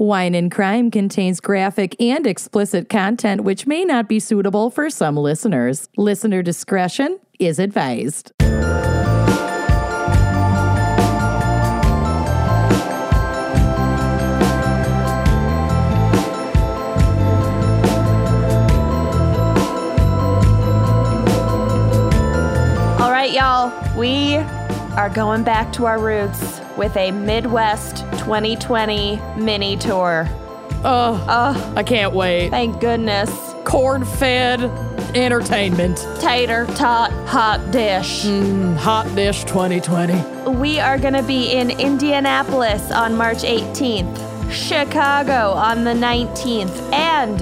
Wine and Crime contains graphic and explicit content which may not be suitable for some listeners. Listener discretion is advised. All right, y'all, we are going back to our roots with a Midwest 2020 mini tour. Oh, Oh, I can't wait. thank goodness. Corn fed entertainment. Tater tot hot dish. Mm, hot Dish 2020. We are going to be in Indianapolis on March 18th, Chicago on the 19th, and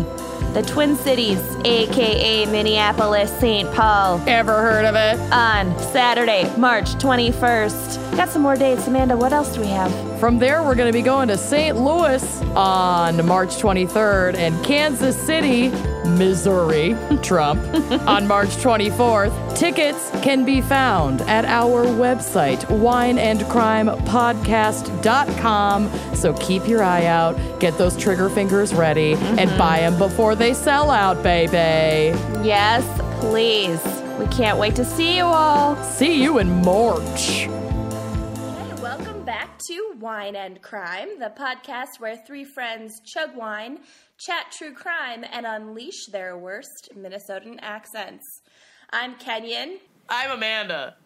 the Twin Cities, aka Minneapolis, St. Paul, Ever heard of it? on Saturday, March 21st. Got some more dates, Amanda. What else do we have? From there, we're going to be going to St. Louis on March 23rd and Kansas City, Missouri, Trump, on March 24th. Tickets can be found at our website, wineandcrimepodcast.com. So keep your eye out, get those trigger fingers ready, and mm-hmm. buy them before they sell out, baby. Yes, please. We can't wait to see you all. See you in March. Hey, welcome back to Wine and Crime, the podcast where three friends chug wine, chat true crime, and unleash their worst Minnesotan accents. I'm Kenyon. I'm Amanda.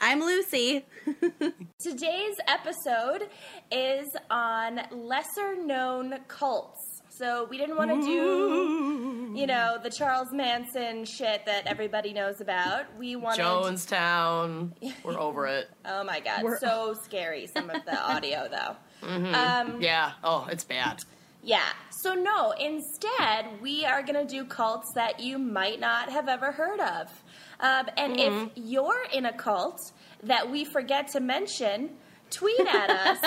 I'm Lucy. Today's episode is on lesser known cults. So we didn't want to do, you know, the Charles Manson shit that everybody knows about. We wanted Jonestown. We're over it. Oh my god, so scary some of the audio though. Um, Yeah. Oh, it's bad. yeah. So no, instead we are gonna do cults that you might not have ever heard of. Um, and if you're in a cult that we forget to mention, tweet at us.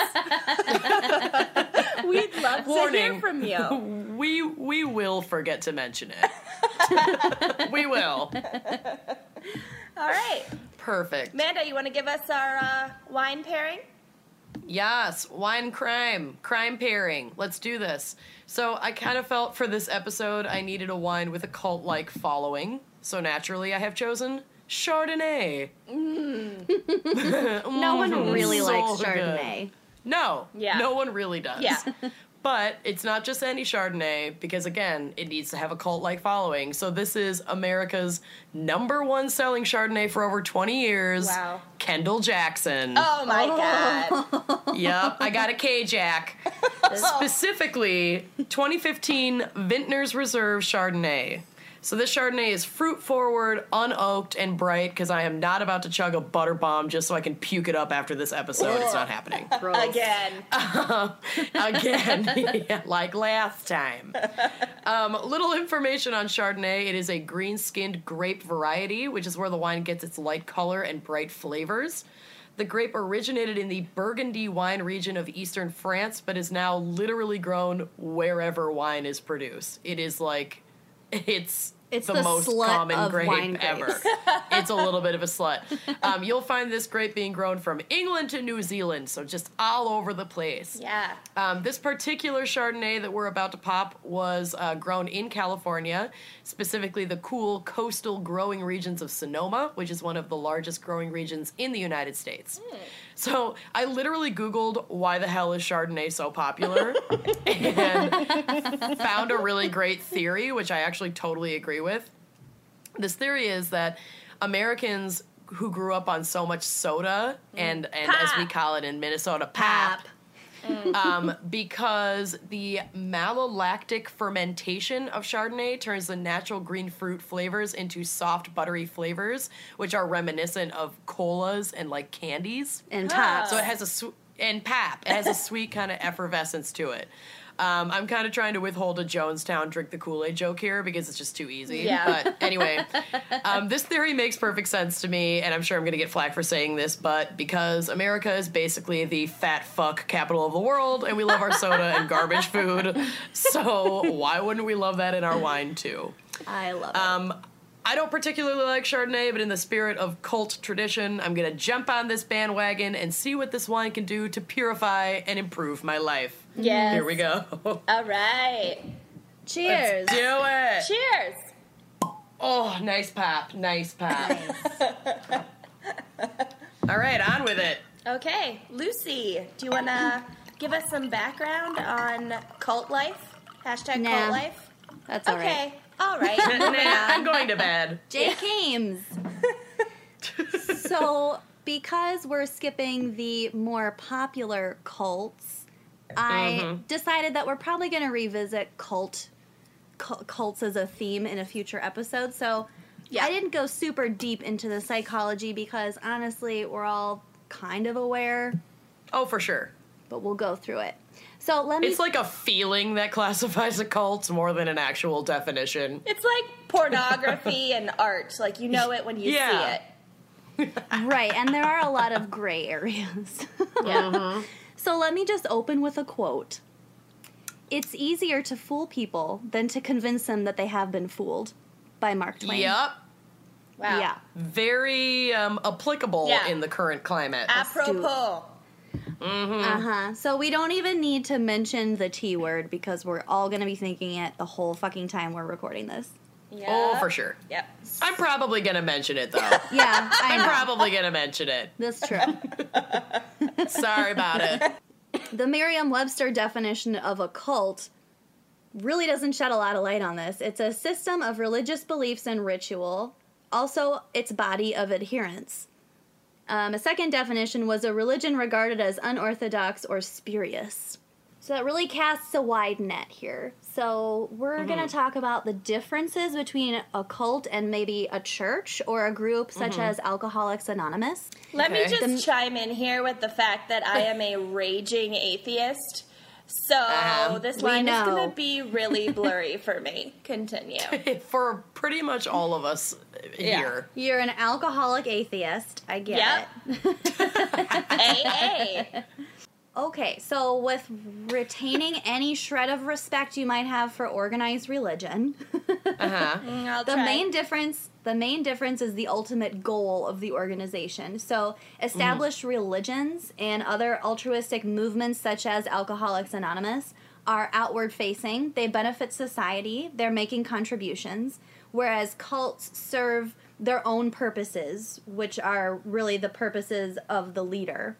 We'd love to hear from you. We we will forget to mention it. we will. All right, Perfect. Amanda, you want to give us our uh, wine pairing? Yes, wine crime, crime pairing. Let's do this. So I kind of felt for this episode I needed a wine with a cult-like following. So naturally, I have chosen Chardonnay. Mm-hmm. No one mm-hmm. really so likes good. Chardonnay. No, Yeah. no one really does. Yeah. But it's not just any Chardonnay because again, it needs to have a cult-like following. So this is America's number one selling Chardonnay for over 20 years. Wow. Kendall Jackson. Oh my oh. god. Yep, I got a K Jack. Specifically, 2015 Vintners Reserve Chardonnay. So this Chardonnay is fruit forward, unoaked, and bright because I am not about to chug a butter bomb just so I can puke it up after this episode. It's not happening. Again. Again, yeah, like last time. Um, little information on Chardonnay. It is a green skinned grape variety, which is where the wine gets its light color and bright flavors. The grape originated in the Burgundy wine region of eastern France, but is now literally grown wherever wine is produced. It is like, it's. It's the, the most common grape ever. it's a little bit of a slut. Um, you'll find this grape being grown from England to New Zealand, so just all over the place. Yeah. Um, this particular Chardonnay that we're about to pop was uh, grown in California, specifically the cool coastal growing regions of Sonoma, which is one of the largest growing regions in the United States. So I literally Googled why the hell is Chardonnay so popular and found a really great theory, which I actually totally agree with. This theory is that Americans who grew up on so much soda and, and as we call it in Minnesota, pap, um, because the malolactic fermentation of Chardonnay turns the natural green fruit flavors into soft, buttery flavors, which are reminiscent of colas and like candies. And tops. So it has a sw- and pap. It has a sweet kind of effervescence to it. Um, I'm kind of trying to withhold a Jonestown drink the Kool Aid joke here because it's just too easy. Yeah. But anyway, um, this theory makes perfect sense to me, and I'm sure I'm going to get flack for saying this, but because America is basically the fat fuck capital of the world, and we love our soda and garbage food, so why wouldn't we love that in our wine too? I love it. Um, I don't particularly like Chardonnay, but in the spirit of cult tradition, I'm gonna jump on this bandwagon and see what this wine can do to purify and improve my life. Yes. Here we go. All right. Cheers. Let's Do it. Cheers. Oh, nice pap. Nice pap. All right, on with it. Okay, Lucy, do you want to give us some background on cult life? Hashtag Nah. cult life? That's all right. okay, all right. Nah, I'm going to bed. Jake Ames. so, because we're skipping the more popular cults, I mm-hmm. decided that we're probably going to revisit cult cults as a theme in a future episode. So, Yeah. I didn't go super deep into the psychology because honestly, we're all kind of aware, Oh, for sure. but we'll go through it. So, let me It's like a feeling that classifies a cult more than an actual definition. It's like pornography and art. Like, you know it when you Yeah. see it. right, and there are a lot of gray areas. Yeah. Mm-hmm. So let me just open with a quote. It's easier to fool people than to convince them that they have been fooled. By Mark Twain. Yep. Wow. Yeah. Very um, applicable Yeah. in the current climate. Apropos. Uh huh. So we don't even need to mention the T word because we're all going to be thinking it the whole fucking time we're recording this. Yeah. Oh, for sure. Yep. I'm probably going to mention it, though. Yeah, I I'm know. probably going to mention it. That's true. Sorry about it. the Merriam Webster definition of a cult really doesn't shed a lot of light on this. It's a system of religious beliefs and ritual, also, its body of adherents. Um, a second definition was a religion regarded as unorthodox or spurious. So that really casts a wide net here. So we're going to talk about the differences between a cult and maybe a church or a group such as Alcoholics Anonymous. Let me just The- chime in here with the fact that I am a raging atheist. So Uh-huh. this line is going to be really blurry for me. Continue. For pretty much all of us here. You're an alcoholic atheist. I get Yep. it. AA. Okay, so with retaining any shred of respect you might have for organized religion, Uh-huh. Mm, the try. main difference the main difference is the ultimate goal of the organization. So, established religions and other altruistic movements such as Alcoholics Anonymous are outward facing. They benefit society, they're making contributions, whereas cults serve their own purposes, which are really the purposes of the leader.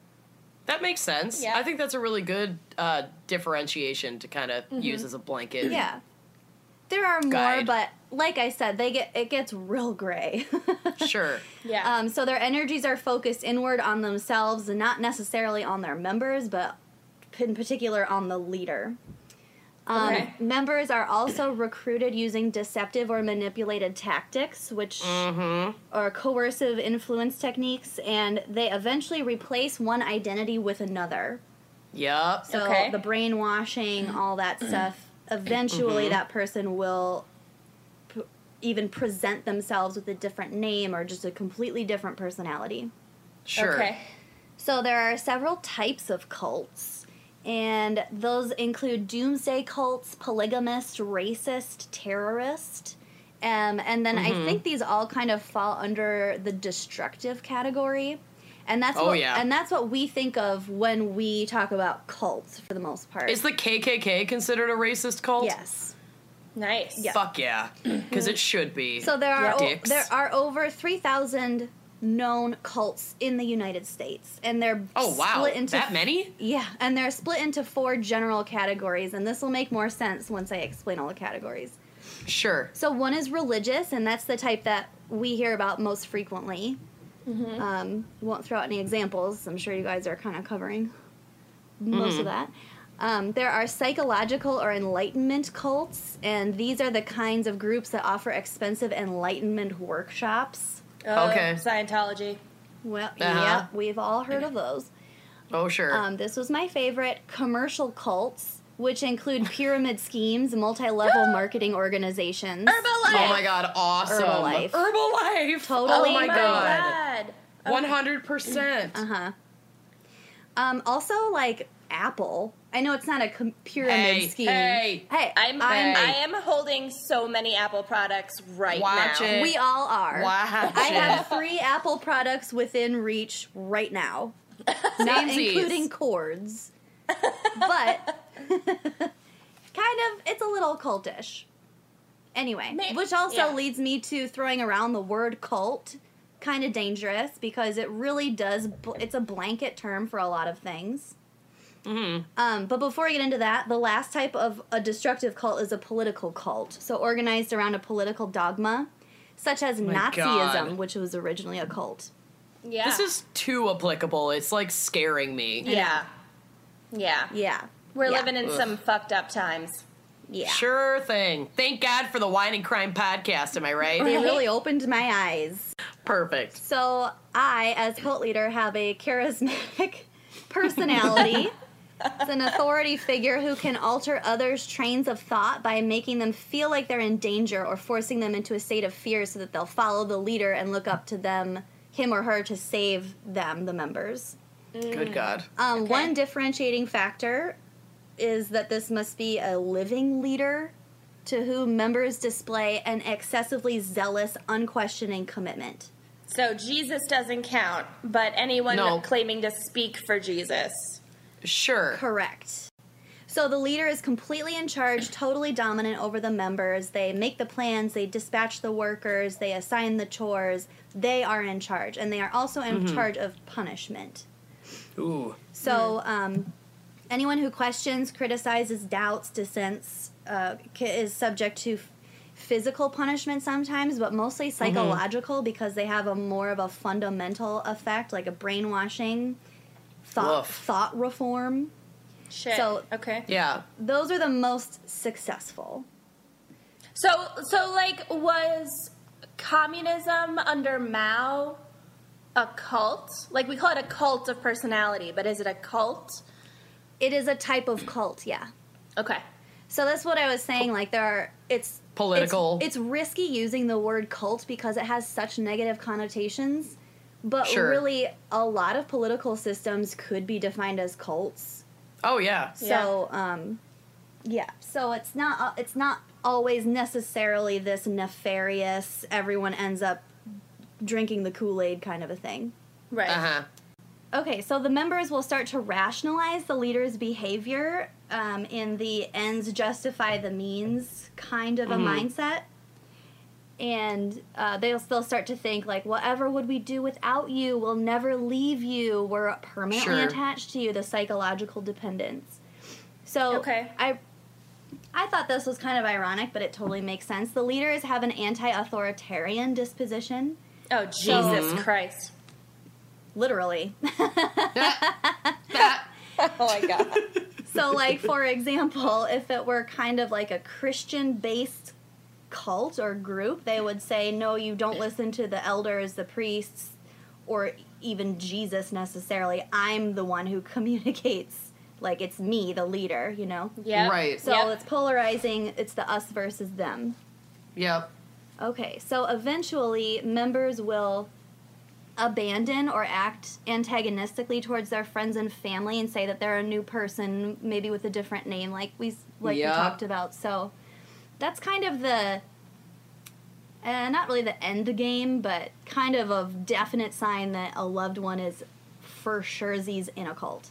That makes sense. Yeah. I think that's a really good uh, differentiation to kind of use as a blanket. Yeah. There are more, Guide. but like I said, they get it gets real gray. Sure. Yeah. um, so their energies are focused inward on themselves and not necessarily on their members, but in particular on the leader. Um, Okay. Members are also recruited using deceptive or manipulated tactics, which are coercive influence techniques, and they eventually replace one identity with another. Yep. So Okay. the brainwashing, all that stuff. Eventually, that person will p- even present themselves with a different name or just a completely different personality. Sure. Okay. So there are several types of cults, and those include doomsday cults, polygamist, racist, terrorist. Um, and then Mm-hmm. I think these all kind of fall under the destructive category. And that's Oh, what yeah. and that's what we think of when we talk about cults for the most part. Is the KKK considered a racist cult? yes. Nice. Yeah. Fuck yeah. Because it should be. So there are o- there are over three thousand known cults in the United States, and they're Oh, wow. split into That many? Yeah, and they're split into four general categories, and this will make more sense once I explain all the categories. Sure. So one is religious, and that's the type that we hear about most frequently. Um, won't throw out any examples. I'm sure you guys are kind of covering most of that. Um, there are psychological or enlightenment cults, and these are the kinds of groups that offer expensive enlightenment workshops. Oh, Okay. Scientology. Well, Uh-huh. yeah, we've all heard of those. Oh, sure. Um, this was my favorite commercial cults, which include pyramid schemes, multi-level marketing organizations. Herbalife. oh my god, awesome. Herbalife. Herbalife. Totally. Oh my my god. God. 100%. Uh huh. Um, also, like Apple. I know it's not a com- pyramid Hey, scheme. hey. hey, I'm, I'm- I am holding so many Apple products right Watch now. it. we all are. Watch I have three Apple products within reach right now, not including cords. but kind of it's a little cultish. Anyway, May- which also yeah. leads me to throwing around the word cult. Kind of dangerous because it really does. bl- It's a blanket term for a lot of things. Um, but before we get into that, the last type of a destructive cult is a political cult. So organized around a political dogma, such as My Nazism, God. which was originally a cult. Yeah. This is too applicable. It's like scaring me. Yeah. Yeah. Yeah. We're Yeah. living in Ugh. some fucked up times. Yeah. Sure thing. Thank God for the Wine and Crime podcast, am I right? They really opened my eyes. Perfect. So I, as cult leader, have a charismatic personality. it's an authority figure who can alter others' trains of thought by making them feel like they're in danger or forcing them into a state of fear so that they'll follow the leader and look up to them, him or her, to save them, the members. Good God. Um, Okay. One differentiating factor is that this must be a living leader to whom members display an excessively zealous, unquestioning commitment. So Jesus doesn't count, but anyone No. claiming to speak for Jesus. Sure. Correct. So the leader is completely in charge, totally dominant over the members. They make the plans, they dispatch the workers, they assign the chores. They are in charge, and they are also in charge of punishment. Ooh. So, um, anyone who questions, criticizes, doubts, dissents uh, is subject to f- physical punishment sometimes, but mostly psychological because they have a more of a fundamental effect, like a brainwashing, thought Woof. thought reform. Shit. So- okay. Yeah. Those are the most successful. So so like was communism under Mao a cult? Like we call it a cult of personality, but is it a cult? It is a type of cult, yeah. Okay. So that's what I was saying. Like there are, it's Political. It's, it's risky using the word cult because it has such negative connotations. But Sure. really, a lot of political systems could be defined as cults. Oh yeah. So, um, yeah. So it's not uh, it's not always necessarily this nefarious. Everyone ends up drinking the Kool Aid kind of a thing. Right. Uh huh. Okay, so the members will start to rationalize the leader's behavior um, in the ends justify the means kind of a mindset. And uh, they'll still start to think, like, whatever would we do without you? We'll never leave you. We're permanently Sure. attached to you, the psychological dependence. So Okay. I I thought this was kind of ironic, but it totally makes sense. The leaders have an anti-authoritarian disposition, Oh Jesus Christ. literally. Oh my god. So, like, for example, if it were kind of like a Christian based cult or group, they would say, no, you don't listen to the elders, the priests, or even Jesus necessarily. I'm the one who communicates. Like, it's me, the leader, you know? yeah. Right. So Yep. it's polarizing. It's the us versus them. Yep. Okay, so eventually members will abandon or act antagonistically towards their friends and family and say that they're a new person, maybe with a different name, like we like Yeah. we talked about. So that's kind of the uh, not really the end game, but kind of a definite sign that a loved one is for sure in a cult.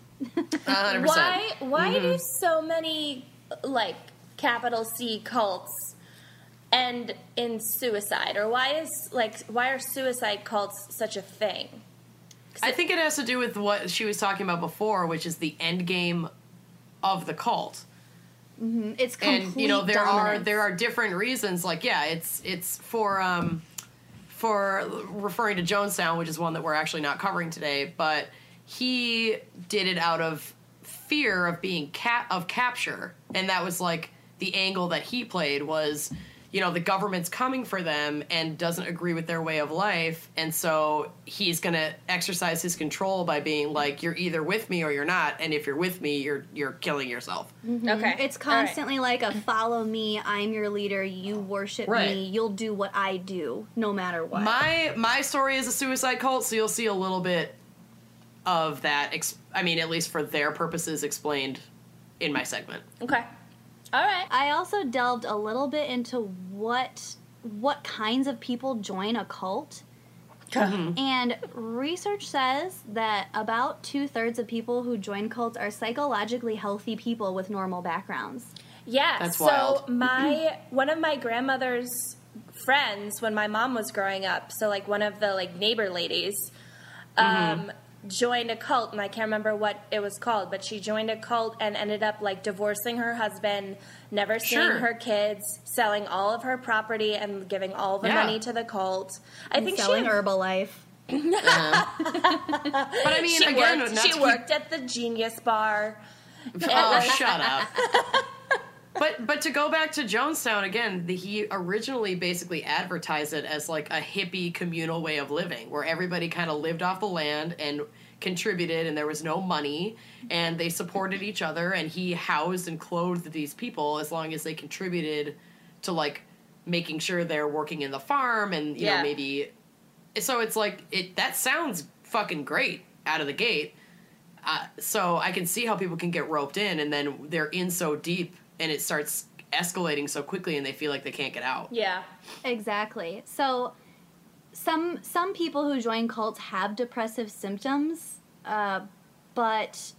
Hundred percent. Why why do so many like capital C cults end in suicide? Or why is like why are suicide cults such a thing? I think it has to do with what she was talking about before, which is the end game of the cult. It's complete and you know there are there are different reasons like yeah it's it's for um for referring to jonestown which is one that we're actually not covering today but he did it out of fear of being cap of capture. And that was like the angle that he played was you know the government's coming for them and doesn't agree with their way of life and so he's going to exercise his control by being like you're either with me or you're not and if you're with me you're you're killing yourself mm-hmm. Okay. It's All right. constantly like a follow me, I'm your leader, you worship Right. me, you'll do what I do, no matter what. My my story is a suicide cult, so you'll see a little bit of that. Ex- I mean, at least for their purposes, explained in my segment. Okay. All right. I also delved a little bit into what what kinds of people join a cult. And research says that about two thirds of people who join cults are psychologically healthy people with normal backgrounds. Yeah. That's so wild. my one of my grandmother's friends when my mom was growing up, so like one of the like neighbor ladies, Mm-hmm. um, joined a cult, and I can't remember what it was called, but she joined a cult and ended up like divorcing her husband, never seeing Sure. her kids, selling all of her property, and giving all the Yeah. money to the cult. I think selling she. Herbalife. But I mean, she again, worked, she to keep- worked at the Genius Bar. Oh, shut up. But but to go back to Jonestown again, the, he originally basically advertised it as like a hippie communal way of living, where everybody kind of lived off the land and contributed, and there was no money, and they supported each other, and he housed and clothed these people as long as they contributed to like making sure they're working in the farm, and you Yeah. know maybe. So it's like it that sounds fucking great out of the gate. Uh, so I can see how people can get roped in, and then they're in so deep, and it starts escalating so quickly, and they feel like they can't get out. Yeah. Exactly. So some some people who join cults have depressive symptoms, uh, but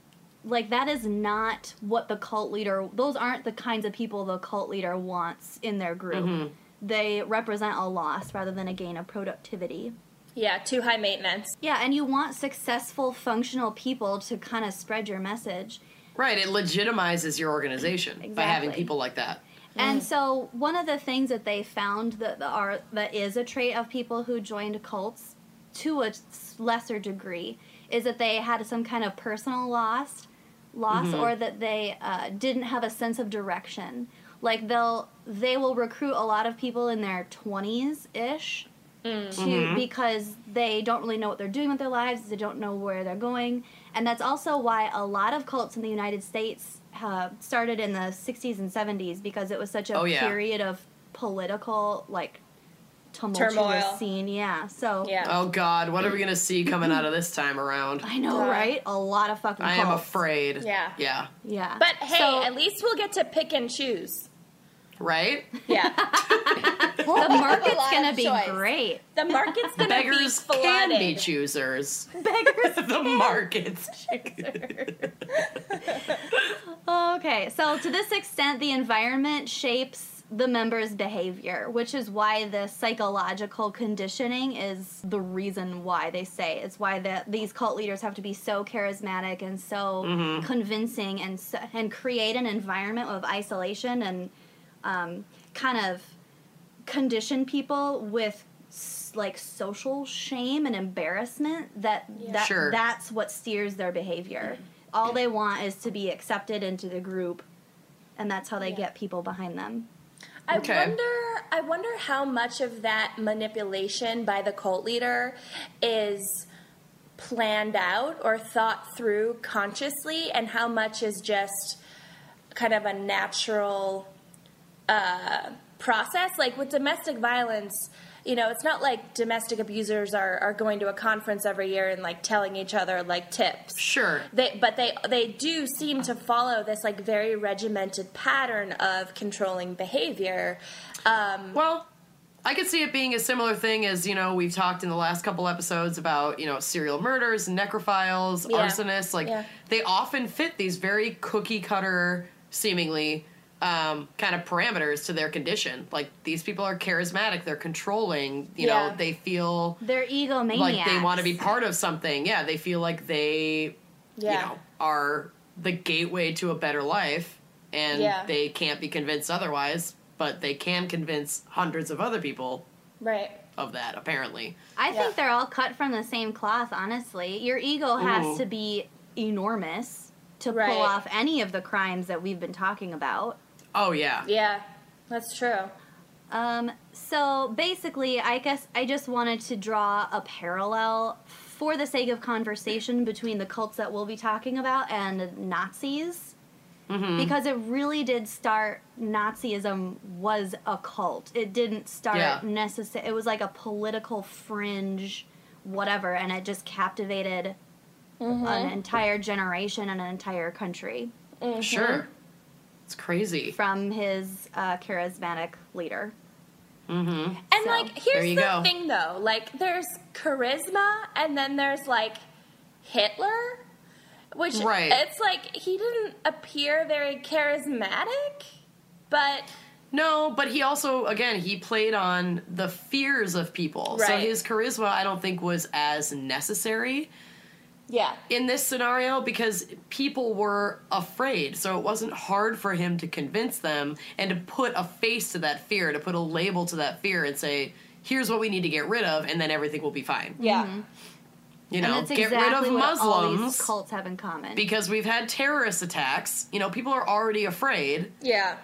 like that is not what the cult leader. Those aren't the kinds of people the cult leader wants in their group. They represent a loss rather than a gain of productivity. Yeah. Too high maintenance. Yeah, and you want successful, functional people to kind of spread your message. Right? It legitimizes your organization by having people like that. And mm. so one of the things that they found that are that is a trait of people who joined cults to a lesser degree is that they had some kind of personal loss loss mm-hmm. or that they uh, didn't have a sense of direction. Like they'll they will recruit a lot of people in their 20s ish mm. to mm-hmm. because they don't really know what they're doing with their lives they don't know where they're going and that's also why a lot of cults in the united states uh, started in the 60s and 70s because it was such a Oh, yeah. period of political like tumultuous Turmoil. scene yeah so Yeah. Oh God, what are we gonna see coming out of this time around? i know God. right a lot of fucking I am afraid. Yeah. Yeah. yeah But hey, So- at least we'll get to pick and choose. Right? Yeah. the market's gonna be choice. great The market's gonna Beggars can be choosers. beggars the markets. Okay, so to this extent, the environment shapes the member's behavior, which is why the psychological conditioning is the reason why they say it's why that these cult leaders have to be so charismatic and so mm-hmm. convincing and so, and create an environment of isolation and um, kind of condition people with like social shame and embarrassment that that Sure. that's what steers their behavior. All they want is to be accepted into the group, and that's how they Yeah. get people behind them. I Okay. wonder I wonder how much of that manipulation by the cult leader is planned out or thought through consciously and how much is just kind of a natural uh, process like with domestic violence you know it's not like domestic abusers are, are going to a conference every year and like telling each other like tips Sure. they but they they do seem to follow this like very regimented pattern of controlling behavior um, Well, I could see it being a similar thing as, you know, we've talked in the last couple episodes about, you know, serial murders, necrophiles, Yeah. arsonists. Like, Yeah. they often fit these very cookie cutter, seemingly, um, kind of parameters to their condition. Like, these people are charismatic, they're controlling, you Yeah. know, they feel They're egomaniacs. like they want to be part of something. Yeah, they feel like they, Yeah. you know, are the gateway to a better life, and Yeah. they can't be convinced otherwise. But they can convince hundreds of other people right of that. Apparently, I Yeah. think they're all cut from the same cloth. Honestly, your ego has Ooh. to be enormous to Right. pull off any of the crimes that we've been talking about. Oh yeah, yeah that's true Um, so basically, I guess I just wanted to draw a parallel for the sake of conversation between the cults that we'll be talking about and Nazis. Mm-hmm. Because it really did start, Nazism was a cult. It didn't start Yeah. necessarily, it was like a political fringe, whatever, and it just captivated an mm-hmm. entire generation and an entire country mm-hmm. sure. It's crazy. from his uh, charismatic leader. And So, like, here's the go. thing though like, there's charisma, and then there's like Hitler, which Right. it's like he didn't appear very charismatic, but No, but he also, again, he played on the fears of people. So his charisma, I don't think, was as necessary yeah. in this scenario because people were afraid. So it wasn't hard for him to convince them and to put a face to that fear, to put a label to that fear and say, here's what we need to get rid of, and then everything will be fine. Yeah. Mm-hmm. You and know, that's get exactly rid of what all these Muslims cults have in common. because we've had terrorist attacks. You know, people are already afraid. Yeah.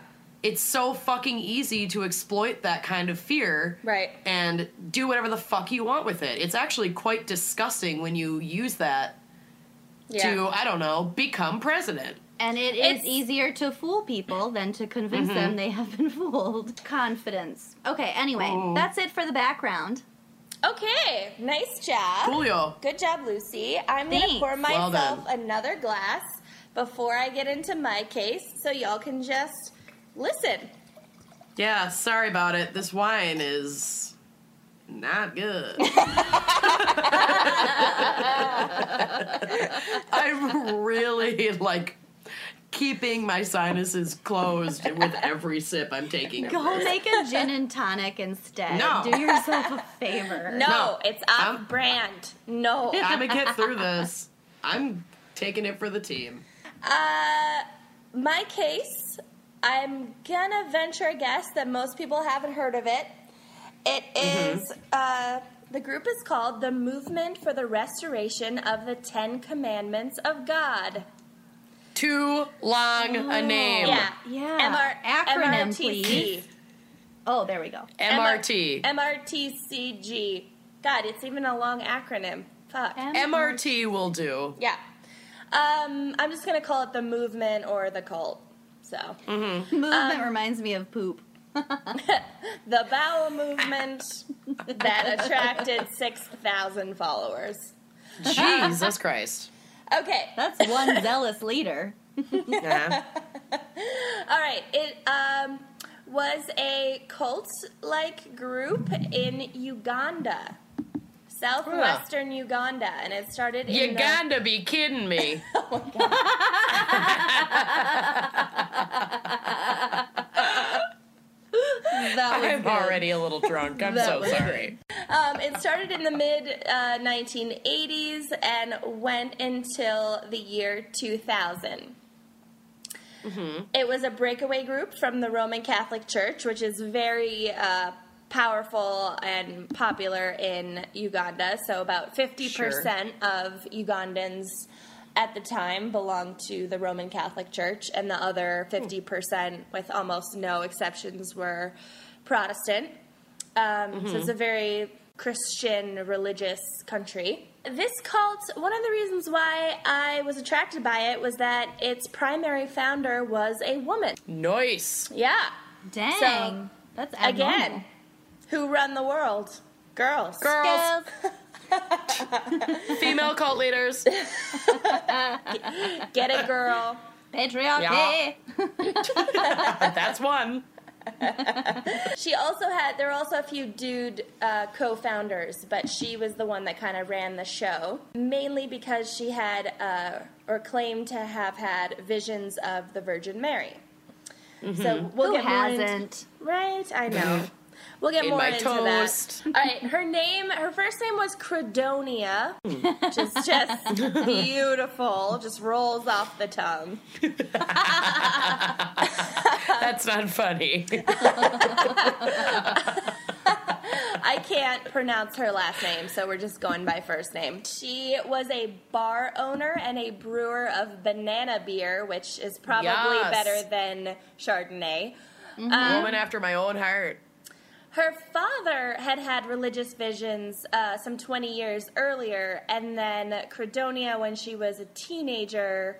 It's so fucking easy to exploit that kind of fear Right. and do whatever the fuck you want with it. It's actually quite disgusting when you use that Yeah. to, I don't know, become president. And it is It's- easier to fool people than to convince Mm-hmm. them they have been fooled. Confidence. Okay, anyway, Ooh. that's it for the background. Okay. Nice job. Coolio. Good job, Lucy. I'm going to pour myself done. another glass before I get into my case so y'all can just listen. Yeah, sorry about it. This wine is not good. I'm really like keeping my sinuses closed with every sip I'm taking. of Go this. make a gin and tonic instead. No. Do yourself a favor. No, No. it's off I'm- brand. No. I'm gonna get through this. I'm taking it for the team. Uh, my case, I'm gonna venture a guess that most people haven't heard of it. It is, Mm-hmm. uh, the group is called the Movement for the Restoration of the Ten Commandments of God. Too long a name. Yeah. Yeah. Acronym, MRTC. please. Oh, there we go. MRT. MRTCG. God, it's even a long acronym. Fuck. MRT will do. yeah. Um, I'm just gonna call it the movement or the cult. So, Movement Um, reminds me of poop. the bowel movement that attracted 6,000 followers. Jesus Christ. Okay, That's one zealous leader. Uh-huh. all right. It um, was a cult like group in Uganda, southwestern Uganda, and it started You in the- gotta be kidding me. That was I'm good. already a little drunk. I'm so sorry. Um, it started in the mid uh, 1980s and went until the year 2000. It was a breakaway group from the Roman Catholic Church, which is very uh, powerful and popular in Uganda. So, about 50% of Ugandans at the time belonged to the Roman Catholic Church, and the other 50%, with almost no exceptions, were Protestant. Um, So it's a very Christian religious country. This cult, one of the reasons why I was attracted by it was that its primary founder was a woman. Nice. Yeah. Dang. So, That's abnormal. Again, who run the world? Girls. Girls. Female cult leaders. Get it, girl. Patriarchy. Yeah. That's one. She also had, there were also a few dude uh, co founders, but she was the one that kind of ran the show, mainly because she had, uh, or claimed to have had visions of the Virgin Mary. So we'll Who get more into- hasn't? Right, I know. We'll get In more my into toast. that. All right, her name, her first name was Credonia, which is just beautiful. Just rolls off the tongue. That's not funny. I can't pronounce her last name, so we're just going by first name. She was a bar owner and a brewer of banana beer, which is probably Yes. better than Chardonnay. Woman um, after my own heart. Her father had had religious visions uh, some 20 years earlier, and then Credonia, when she was a teenager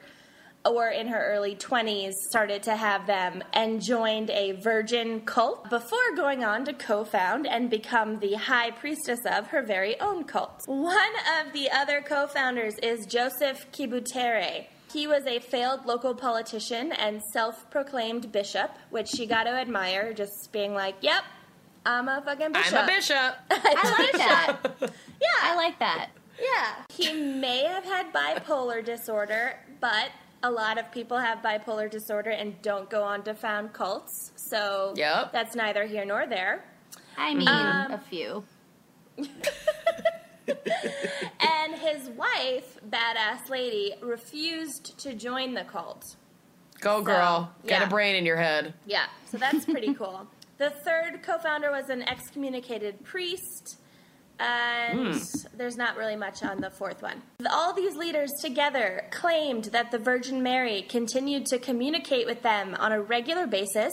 or in her early 20s, started to have them and joined a virgin cult before going on to co found and become the high priestess of her very own cult. One of the other co founders is Joseph Kibweteere. He was a failed local politician and self proclaimed bishop, which she got to admire, just being like, yep, I'm a fucking bishop. I'm a bishop. I like that. Yeah. I like that. Yeah. He may have had bipolar disorder, but a lot of people have bipolar disorder and don't go on to found cults. So Yep. that's neither here nor there. I mean, Um, a few. And his wife, badass lady, refused to join the cult. Go, girl. Get yeah. a brain in your head. Yeah, so that's pretty cool. The third co founder was an excommunicated priest. And hmm. there's not really much on the fourth one. All these leaders together claimed that the Virgin Mary continued to communicate with them on a regular basis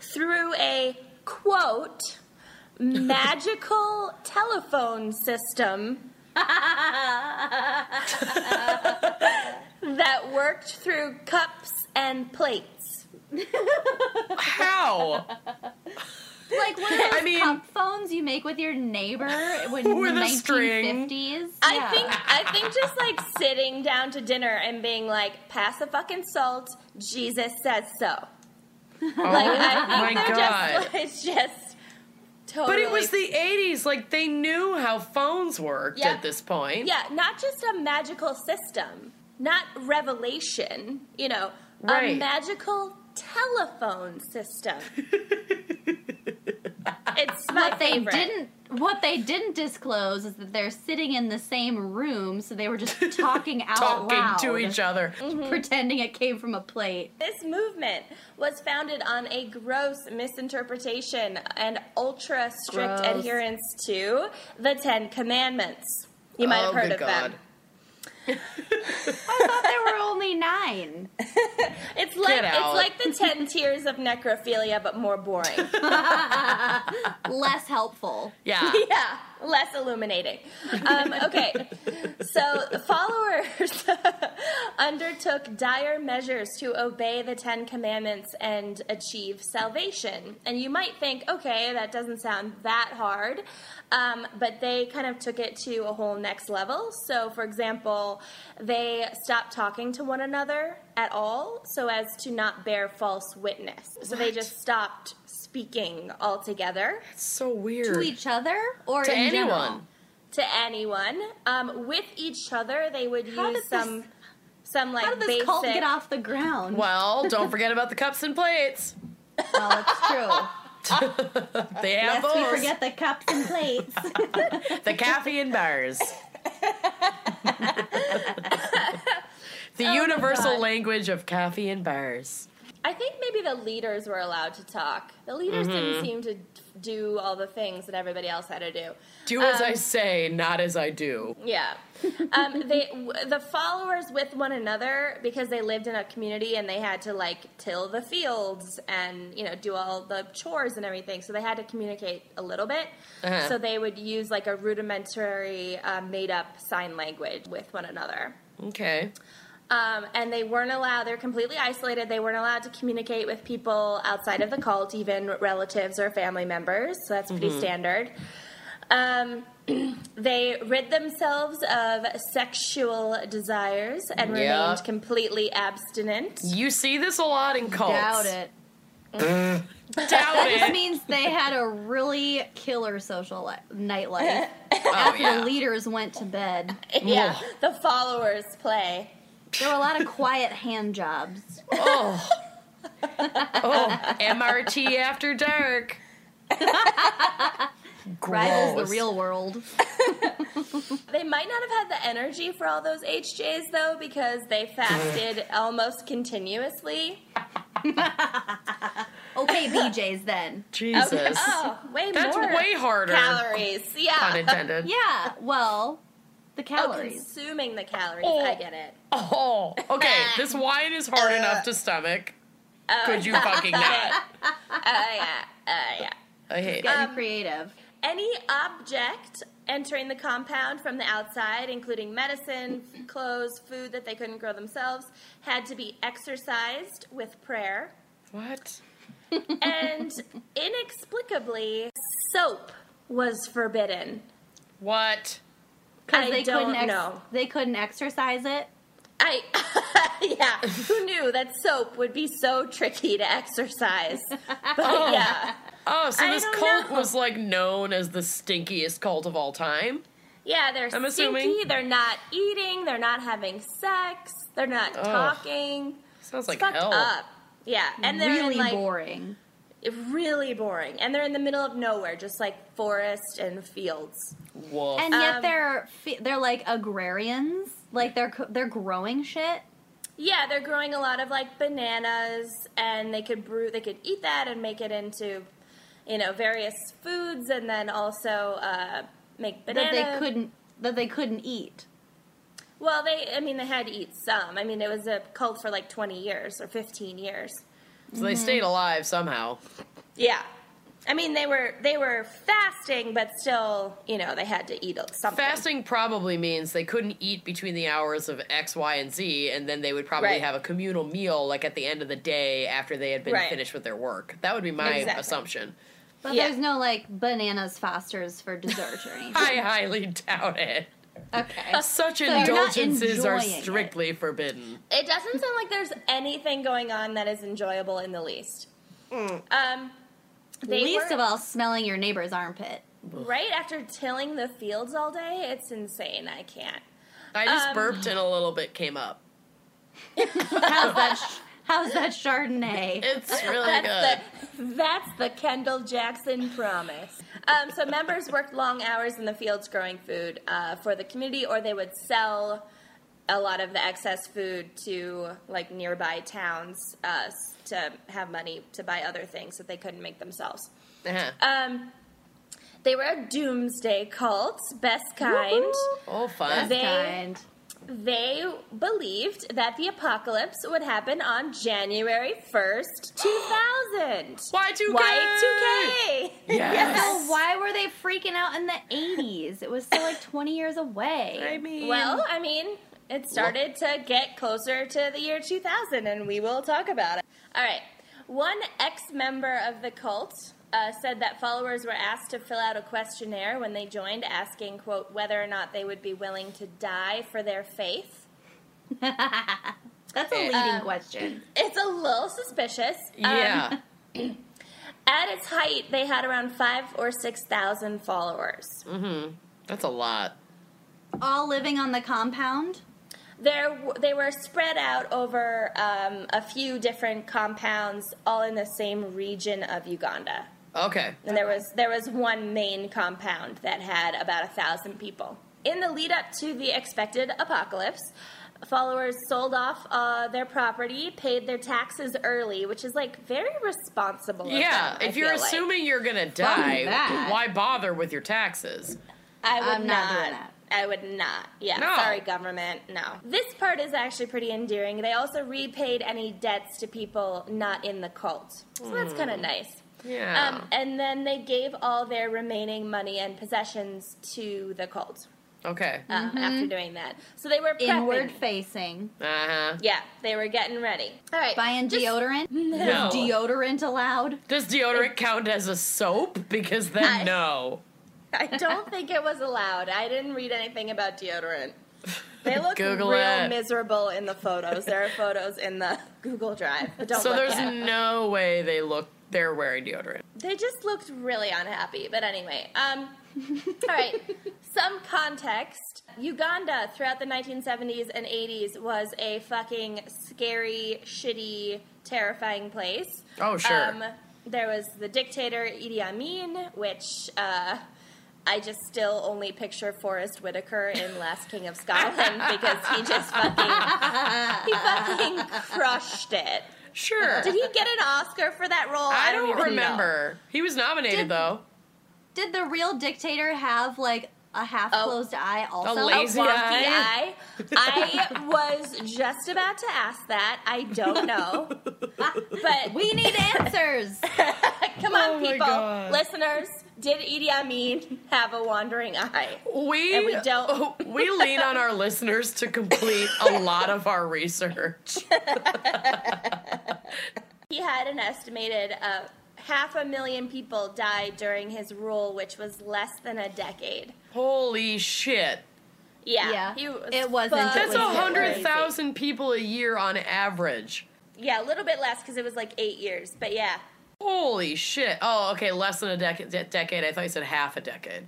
through a quote magical telephone system that worked through cups and plates. How? Like one of those I mean- cup phones you make with your neighbor when in the a string. 1950s. I think I think just like sitting down to dinner and being like, pass the fucking salt, Jesus says so. Oh like I my think they're God. just it's just totally But it was the 80s. Like, they knew how phones worked Yeah. at this point. Yeah, not just a magical system, not revelation, you know, a magical telephone system. it's my what they favorite. didn't what they didn't disclose is that they're sitting in the same room, so they were just talking out Talking loud, to each other. Mm-hmm. pretending it came from a plate. This movement was founded on a gross misinterpretation and ultra strict Gross. adherence to the Ten Commandments. You might have Oh, heard good of God. them. I thought there were only nine. It's like out. it's like the ten tiers of necrophilia, but more boring. Less helpful. Yeah. yeah, less illuminating. Um, okay, so followers undertook dire measures to obey the Ten Commandments and achieve salvation. And you might think, okay, that doesn't sound that hard, um, but they kind of took it to a whole next level. So, for example, they stopped talking to one another at all so as to not bear false witness. So they just stopped speaking altogether. It's so weird. To each other or To in anyone. general? to anyone. Um, with each other, they would How use some this- some like How did this basic. cult get off the ground? Well, don't forget about the cups and plates. Well, it's true. They have Lest we forget the cups and plates. the caffeine bars. the universal Oh God. language of caffeine bars. I think maybe the leaders were allowed to talk. The leaders Mm-hmm. didn't seem to do all the things that everybody else had to do. Do as Um, I say, not as I do. Yeah, um, they w- the followers with one another because they lived in a community and they had to like till the fields and you know do all the chores and everything. So they had to communicate a little bit. Uh-huh. So they would use like a rudimentary uh, made up sign language with one another. Okay. Um, and they weren't allowed, they're completely isolated. They weren't allowed to communicate with people outside of the cult, even relatives or family members. So that's pretty standard. Um, they rid themselves of sexual desires and Yeah. remained completely abstinent. You see this a lot in cults. Doubt it. Doubt This it. means they had a really killer social li- nightlife Oh, after yeah. the leaders went to bed. Yeah, Ugh. the followers play. There were a lot of quiet hand jobs. Oh. oh, MRT after dark. Rivals the real world. They might not have had the energy for all those HJs though, because they fasted almost continuously. Okay, BJ's then. Jesus. Okay. Oh, way That's more way harder. calories. Yeah. Pun intended. Yeah, well, the Oh, calories. consuming the calories. Oh. I get it. Oh, okay. This wine is hard enough to stomach. Could you fucking not? Uh, yeah. Uh, yeah. I hate Getting Um, creative. Any object entering the compound from the outside, including medicine, clothes, food that they couldn't grow themselves, had to be exorcised with prayer. What? And inexplicably, soap was forbidden. What? Because they don't couldn't ex- know. they couldn't exercise it. I, yeah, who knew that soap would be so tricky to exercise? But Oh. yeah, Oh, so I this cult know. was like known as the stinkiest cult of all time. Yeah, they're I'm stinky. assuming. They're not eating. They're not having sex. They're not Ugh. talking. Sounds It's like fucked hell. up. Yeah, and they're really in, like boring. Really boring, and they're in the middle of nowhere, just like forest and fields. Woof. And yet Um, they're they're like agrarians. Like they're they're growing shit. Yeah, they're growing a lot of like bananas, and they could brew. They could eat that and make it into, you know, various foods, and then also uh, make banana. that they couldn't that they couldn't eat. Well, they. I mean, they had to eat some. I mean, it was a cult for like twenty years or fifteen years. So they stayed mm-hmm. alive somehow. Yeah. I mean, they were they were fasting, but still, you know, they had to eat something. Fasting probably means they couldn't eat between the hours of X, Y, and Z, and then they would probably Right. have a communal meal like at the end of the day after they had been Right. finished with their work. That would be my Exactly. assumption. But Yeah. there's no like bananas fosters for dessert or anything. I highly doubt it. Okay. Such you're indulgences are enjoying it. strictly forbidden. It doesn't sound like there's anything going on that is enjoyable in the least. Um, they Least were- of all, smelling your neighbor's armpit. right after tilling the fields all day, it's insane. I can't. I just Um, burped and a little bit came up. How's that? Sh- how's that Chardonnay? It's really That's good. the that's the Kendall Jackson promise. Um, so members worked long hours in the fields growing food uh, for the community, or they would sell a lot of the excess food to like nearby towns uh, to have money to buy other things that they couldn't make themselves. Uh-huh. Um, they were a doomsday cult, best kind. Oh, fun. They- kind. They believed that the apocalypse would happen on January 1st, 2000. Y2K! Y2K! Yes. So why were they freaking out in the 80s? It was still like 20 years away. I mean, Well, I mean, it started to get closer to the year 2000, and we will talk about it. All right. One ex member of the cult uh, said that followers were asked to fill out a questionnaire when they joined, asking, quote, whether or not they would be willing to die for their faith. That's a leading Um, question. It's a little suspicious. Um, yeah. at its height, they had around five or 6,000 followers. Mm-hmm. That's a lot. All living on the compound? There, they were spread out over um, a few different compounds, all in the same region of Uganda. Okay. And there was there was one main compound that had about a thousand people. In the lead up to the expected apocalypse, followers sold off uh, their property, paid their taxes early, which is like very responsible. of Yeah, them, I if you're feel like. assuming you're gonna die, why bother with your taxes? I would I'm not not. Doing that. I would not. Yeah, No. sorry, government. No. This part is actually pretty endearing. They also repaid any debts to people not in the cult. So that's kind of nice. Yeah. Um, and then they gave all their remaining money and possessions to the cult okay. uh, after doing that. So they were prepping. Inward facing. Uh huh. Yeah, they were getting ready. All right. Buying just- deodorant? No. Is deodorant allowed? Does deodorant count as a soap? Because then I- no. I don't think it was allowed. I didn't read anything about deodorant. They look Google real it. miserable in the photos. There are photos in the Google Drive. But don't So there's no way they look they're wearing deodorant. They just looked really unhappy. But anyway, um, all right. Some context. Uganda throughout the 1970s and 80s was a fucking scary, shitty, terrifying place. Oh, sure. Um, there was the dictator Idi Amin, which uh, I just still only picture Forest Whitaker in Last King of Scotland because he just fucking he fucking crushed it. Sure. Did he get an Oscar for that role? I don't even know. remember. He was nominated Did- though. Did the real dictator have like a half closed oh, eye also? A lazy wonky eye? eye. I was just about to ask that. I don't know. But we need answers. come Oh on, my people, God. listeners. Did Idi Amin have a wandering eye? We And we don't- we lean on our listeners to complete a lot of our research. He had an estimated uh, half a million people died during his rule, which was less than a decade. Holy shit. Yeah, Yeah, he was it wasn't- fucking That's a was hundred people a year on average. Yeah, a little bit less because it was like eight years, but yeah. Holy shit! Oh, okay, less than a decade. Decade. I thought you said half a decade.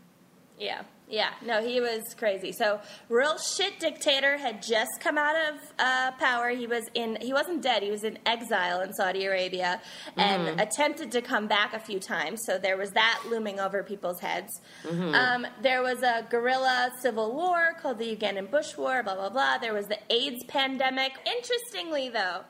Yeah, yeah. No, he was crazy. So, real shit dictator had just come out of uh, power. He was in. He wasn't dead. He was in exile in Saudi Arabia and attempted to come back a few times. So there was that looming over people's heads. Um, there was a guerrilla civil war called the Ugandan Bush War. Blah blah blah. There was the AIDS pandemic. Interestingly, though.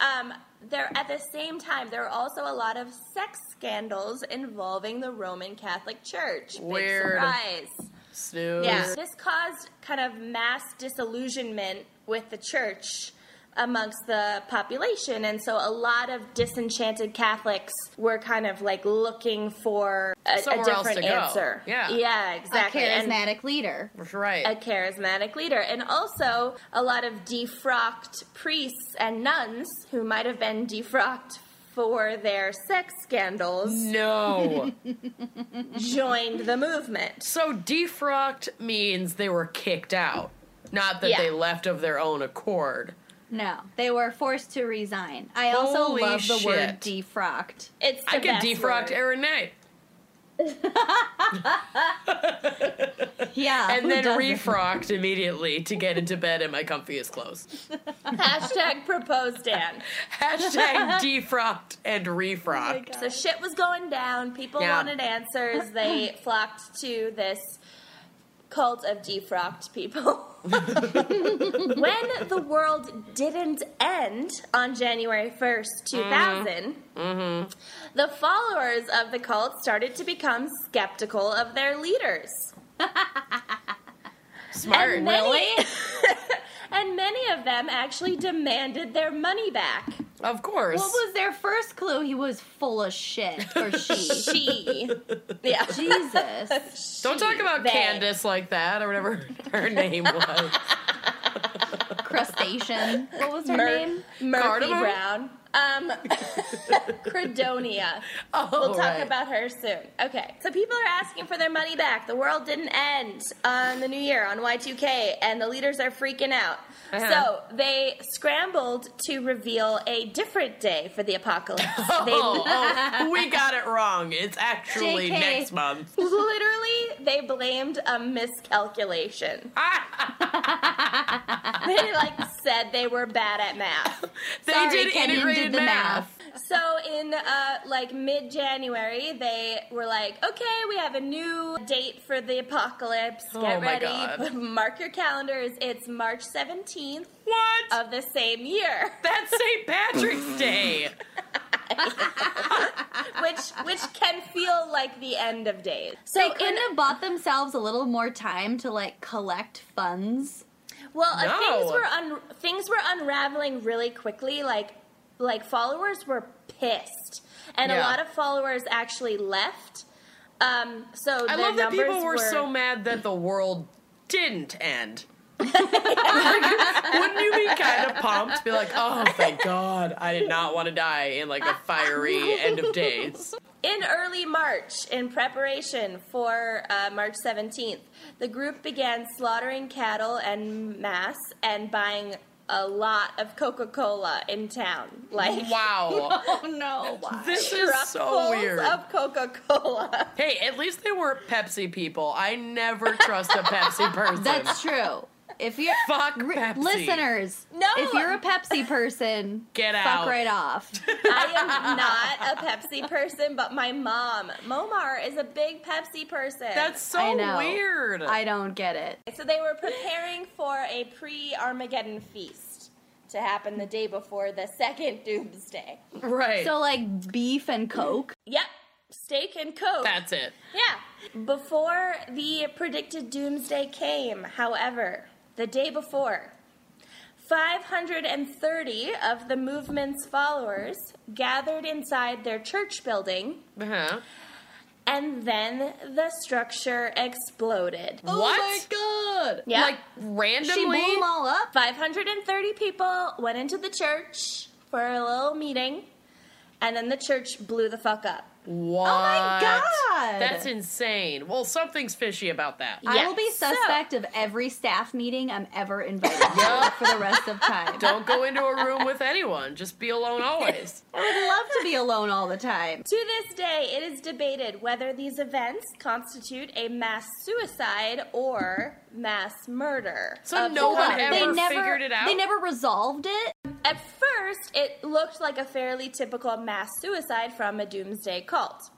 Um, there at the same time there were also a lot of sex scandals involving the Roman Catholic Church. Big surprise. Snooze. Yeah. This caused kind of mass disillusionment with the church amongst the population. And so a lot of disenchanted Catholics were kind of like looking for a, a Somewhere else different to go. answer. Yeah. Yeah, A exactly. And- charismatic leader. Right. a charismatic leader, and also a lot of defrocked priests and nuns who might have been defrocked for their sex scandals no. joined the movement. so defrocked means they were kicked out, not that Yeah. they left of their own accord. No, they were forced to resign. I also Holy love the word defrocked. It's the I could best defrock word. Aaron Knight Yeah, and then doesn't? refrocked immediately to get into bed in my comfiest clothes. Hashtag propose Dan. Hashtag defrocked and oh refrocked. So shit was going down. People Yeah. wanted answers. They flocked to this cult of defrocked people. when the world didn't end on January 1st, mm-hmm. 2000, mm-hmm. the followers of the cult started to become skeptical of their leaders. Smart. Many, and many of them actually demanded their money back. Of course. What was their first clue? He was full of shit, or she. She. Yeah. Jesus. Don't talk about They. Candace like that or whatever her name was. Crustacean. What was her Mur- name? Murphy Cardamom? Brown. Um, Credonia. Oh, We'll talk right. about her soon. Okay, so people are asking for their money back. The world didn't end on the new year, on Y2K, and the leaders are freaking out. Uh-huh. So they scrambled to reveal a different day for the apocalypse. Oh, They oh, we got it wrong. It's actually JK. next month. literally they blamed a miscalculation. they like said they were bad at math. They Sorry, did Kenyon integrated did the math. So in uh, like mid January, they were like, "Okay, we have a new date for the apocalypse. Get Oh my ready. God. Mark your calendars. It's March seventeenth What? of the same year." That's St. Patrick's Day. which which can feel like the end of days. So They couldn't have bought themselves a little more time to like collect funds. Well, uh, things were un- things were unraveling really quickly. Like like followers were pissed, and a lot of followers actually left. Um, so I love that people were, were so mad that the world didn't end. Wouldn't you be kind of pumped? Be like, oh, thank God, I did not want to die in like a fiery end of days. In early March, in preparation for uh, March 17th, the group began slaughtering cattle en masse and buying a lot of Coca Cola in town. Like, Wow. Oh no! This is so weird. of Coca Cola. Hey, at least they weren't Pepsi people. I never trust a Pepsi person. That's true. If you're Fuck Ri- Pepsi. listeners, No. if you're a Pepsi person, Get fuck out. right off. I am not a Pepsi person, but my mom, Momar, is a big Pepsi person. That's so I know. weird. I don't get it. so they were preparing for a pre-Armageddon feast to happen the day before the second doomsday. right. So like beef and coke. Yep, steak and coke. That's it. Yeah. Before the predicted doomsday came, however, the day before, 530 of the movement's followers gathered inside their church building, Uh-huh. and then the structure exploded. What? Oh my god! Yeah. Like randomly? She blew them all up. 530 people went into the church for a little meeting, and then the church blew the fuck up. What? Oh my God. That's insane. Well, something's fishy about that. I Yeah, will be so- suspect of every staff meeting I'm ever invited to for the rest of time. Don't go into a room with anyone. Just be alone always. I would love to be alone all the time. To this day, it is debated whether these events constitute a mass suicide or mass murder. So no the one hundred ever days. figured it out? They never resolved it. At first, it looked like a fairly typical mass suicide from a doomsday cult.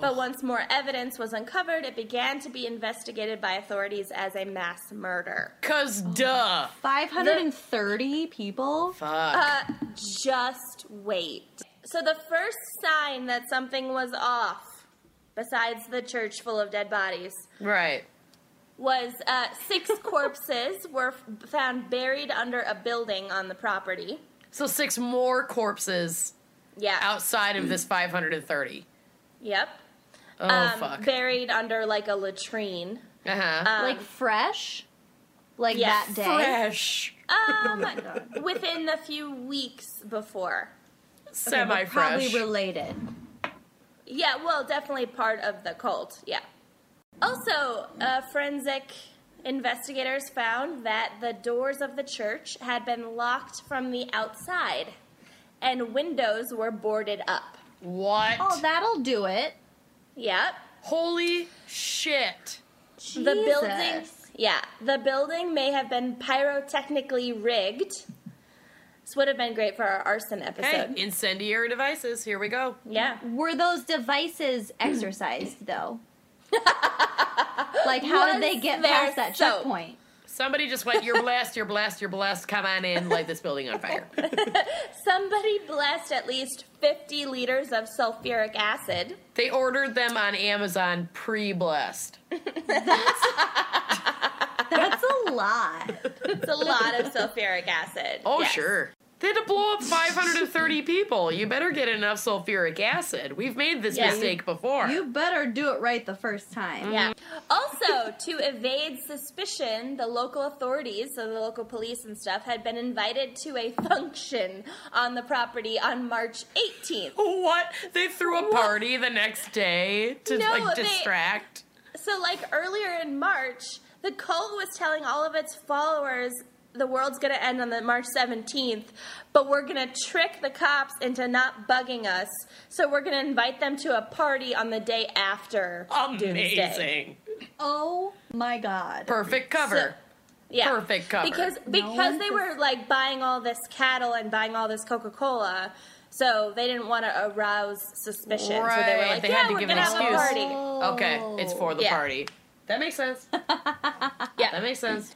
But once more evidence was uncovered, it began to be investigated by authorities as a mass murder. Cause duh. 530 people. Fuck. Uh, just wait. So the first sign that something was off, besides the church full of dead bodies, right. was uh, six corpses were found buried under a building on the property. So six more corpses Yeah. outside of this 530. Yep. Oh um, fuck. Buried under like a latrine. uh-huh. Um, like fresh. Like yes. that day. Fresh. um, within a few weeks before. Semi Probably fresh. related. Yeah, well, definitely part of the cult. Yeah. Also, uh, forensic investigators found that the doors of the church had been locked from the outside, and windows were boarded up. What? Oh, that'll do it. Yep. Holy shit. The building, yeah, the building may have been pyrotechnically rigged. This would have been great for our arson Hey, episode. incendiary devices. Here we go. yeah. Were those devices exercised though? like how did they get there past that soap? checkpoint? Somebody just went, You're blessed, you're blessed, you're blessed. Come on in, light this building on fire. Somebody blessed at least 50 liters of sulfuric acid. They ordered them on Amazon pre blessed. That's a lot. It's a lot of sulfuric acid. Oh, Yes. sure. They had to blow up 530 people. You better get enough sulfuric acid. We've made this Yeah. mistake before. You better do it right the first time. Yeah. Also, to evade suspicion, the local authorities, so the local police and stuff, had been invited to a function on the property on March 18th. What? They threw a What? party the next day to No, like they- distract. So, like earlier in March, the cult was telling all of its followers the world's going to end on the March 17th, but we're going to trick the cops into not bugging us. So we're going to invite them to a party on the day after Doomsday. Amazing. Oh my god. Perfect cover. Yeah. Perfect cover. Because because one they were like buying all this cattle and buying all this Coca-Cola. So they didn't want to arouse suspicion. So they were Right, like, they "Yeah, had to we're give gonna an have a excuse. party." okay, it's for the Yeah. party. That makes sense. Yeah. That makes sense.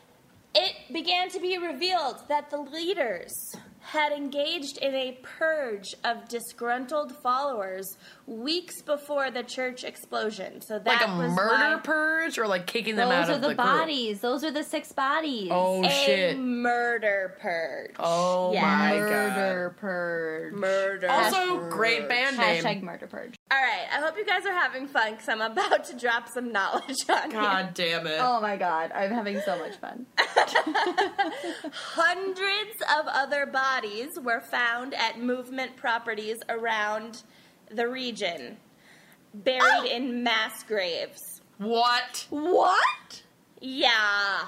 It began to be revealed that the leaders had engaged in a purge of disgruntled followers weeks before the church explosion. So that Like a was murder why purge or like kicking them out of the Those are the, the, group? bodies. Those are the six bodies. Oh a shit. murder purge. Oh Yeah. my murder purge. Murder. god. Also, great band name. Hashtag murder purge. All right, I hope you guys are having fun because I'm about to drop some knowledge on you. God damn it. Oh my god, I'm having so much fun. Hundreds of other bodies were found at movement properties around the region, buried oh! in mass graves. What? What? Yeah.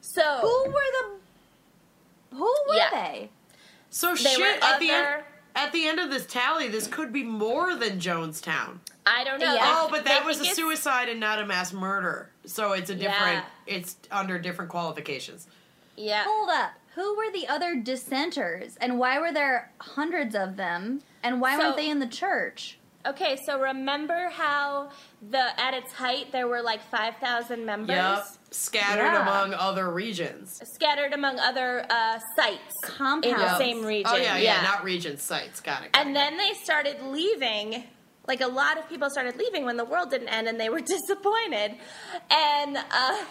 So Who were the? Who were Yeah. they? So They shit. were At the end, at the end of this tally, this could be more than Jonestown. I don't know. Yeah. Oh, but that They was a suicide and not a mass murder. So it's a different. Yeah. It's under different qualifications. Yeah. Hold up. Who were the other dissenters, and why were there hundreds of them? And why So- weren't they in the church? Okay, so remember how the at its height there were like five thousand members Yep. Scattered Yeah. among other regions. scattered among other uh, sites in the same region. Oh yeah, yeah, not region sites. Got it. got And it. then they started leaving. Like a lot of people started leaving when the world didn't end, and they were disappointed. And uh, so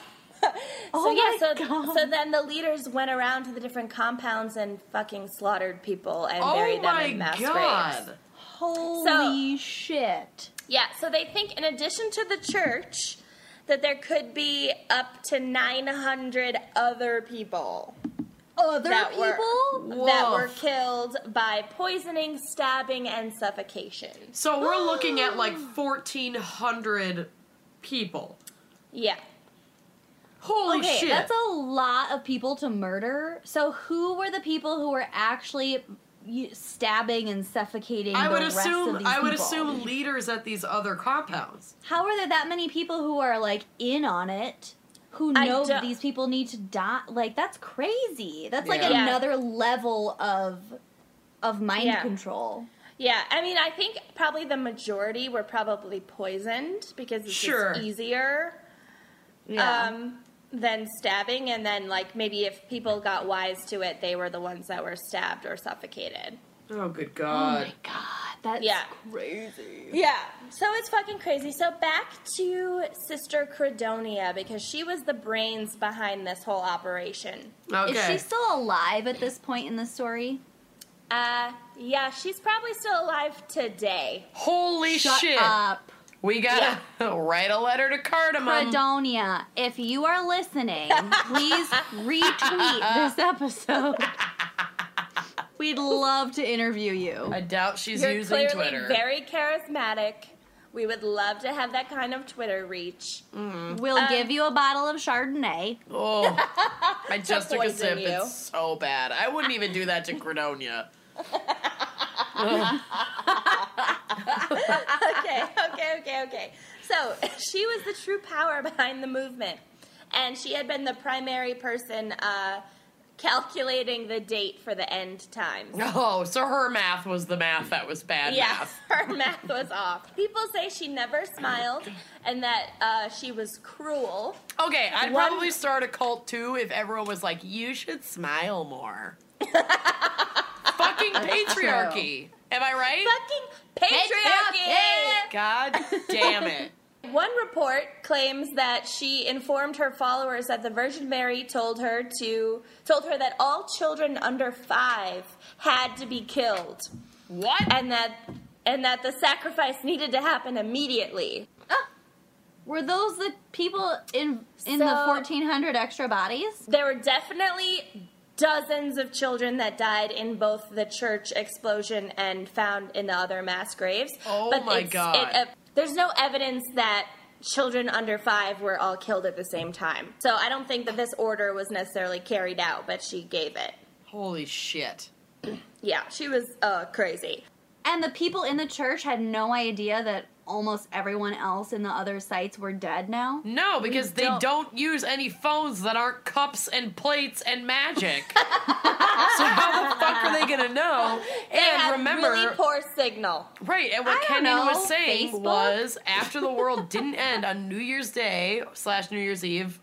Oh yeah, my so God. so then the leaders went around to the different compounds and fucking slaughtered people and oh buried them in mass god. graves. Holy shit! Yeah, so they think in addition to the church that there could be up to 900 other people Other that people? were that were killed by poisoning, stabbing, and suffocation. So we're looking at like 1,400 people. Yeah. Holy okay, shit. that's a lot of people to murder. So who were the people who were actually stabbing and suffocating I the would rest assume of these I would people? assume leaders at these other compounds. How are there that many people who are like in on it? Who know don't- these people need to die? Like that's crazy. That's like Yeah. Yeah. another level of of mind Yeah. control. Yeah, I mean, I think probably the majority were probably poisoned because it's Sure. just easier um, than stabbing. And then, like, maybe if people got wise to it, they were the ones that were stabbed or suffocated. Oh, good God. oh my god, that's Yeah. crazy. Yeah, so it's fucking crazy. So back to Sister Credonia because she was the brains behind this whole operation. okay. Is she still alive at this point in the story? Uh, yeah, she's probably still alive today. Holy Shut shit. up. We gotta write a letter to Cardamom. Fredonia, if you are listening, please retweet this episode. We'd love to interview you. I doubt she's You're using clearly Twitter. very charismatic. We would love to have that kind of Twitter reach. We'll Um, give you a bottle of Chardonnay. oh, I just took a sip. you. It's so bad. I wouldn't even do that to Credonia. Okay, okay, okay, okay. So she was the true power behind the movement, and she had been the primary person uh, calculating the date for the end times. Oh, so her math was the math that was bad Yeah, math. her math was off. People say she never smiled and that uh, she was cruel. Okay, I'd One- probably start a cult too if everyone was like, you should smile more. Fucking patriarchy. Am I right? Fucking patriarchy! God damn it. One report claims that she informed her followers that the Virgin Mary told her to told her that all children under five had to be killed, What? and that and that the sacrifice needed to happen immediately. Ah, were those the people in in the 1400 extra bodies? There were definitely dozens of children that died in both the church explosion and found in the other mass graves. Oh but my God. It, uh, there's no evidence that children under five were all killed at the same time. So I don't think that this order was necessarily carried out, but she gave it. Holy shit. Yeah, she was uh, crazy. And the people in the church had no idea that almost everyone else in the other sites were dead now. No, because they don't- don't use any phones that aren't cups and plates and magic. so how the fuck are they gonna know? They and had remember, really poor signal. right? And what I Kenan know, was saying Facebook? was after the world didn't end on New Year's Day slash New Year's Eve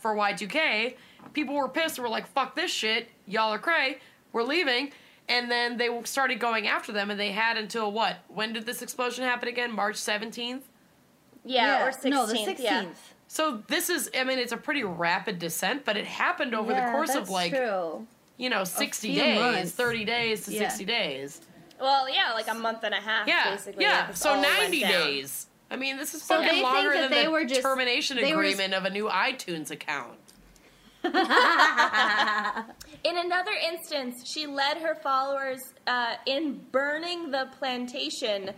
for Y2K, people were pissed. and Were like, "Fuck this shit, y'all are cray. We're leaving." And then they started going after them, and they had until what? When did this explosion happen again? March seventeenth. Yeah, or 16th. no, the 16th. Yeah. So this is, I mean, it's a pretty rapid descent, but it happened over the course of like, true. you know, 60 days, months. 30 days to Yeah. 60 days. Well, yeah, like a month and a half, Yeah, basically. yeah. it So 90 days. I mean, this is So fucking think longer that than they the were just- termination they were agreement of a new iTunes account. In another instance, she led her followers uh, in burning the plantation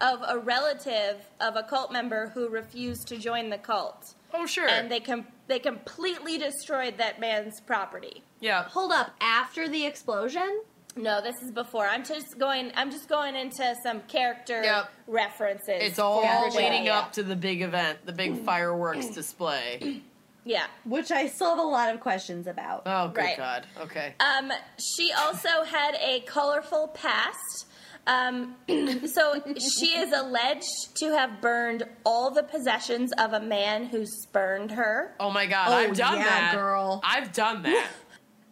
of a relative of a cult member who refused to join the cult, Oh, sure. and they com- they completely destroyed that man's property. yeah. Hold up, after the explosion? No, this is before. I'm just going. I'm just going into some character Yep. references. It's all for leading Virginia. up to the big event, the big fireworks display. Yeah. Which I still have a lot of questions about. Oh, good Right. God. Okay. Um, she also had a colorful past. Um, so she is alleged to have burned all the possessions of a man who spurned her. Oh, my God. Oh, I've done yeah, that. girl. I've done that.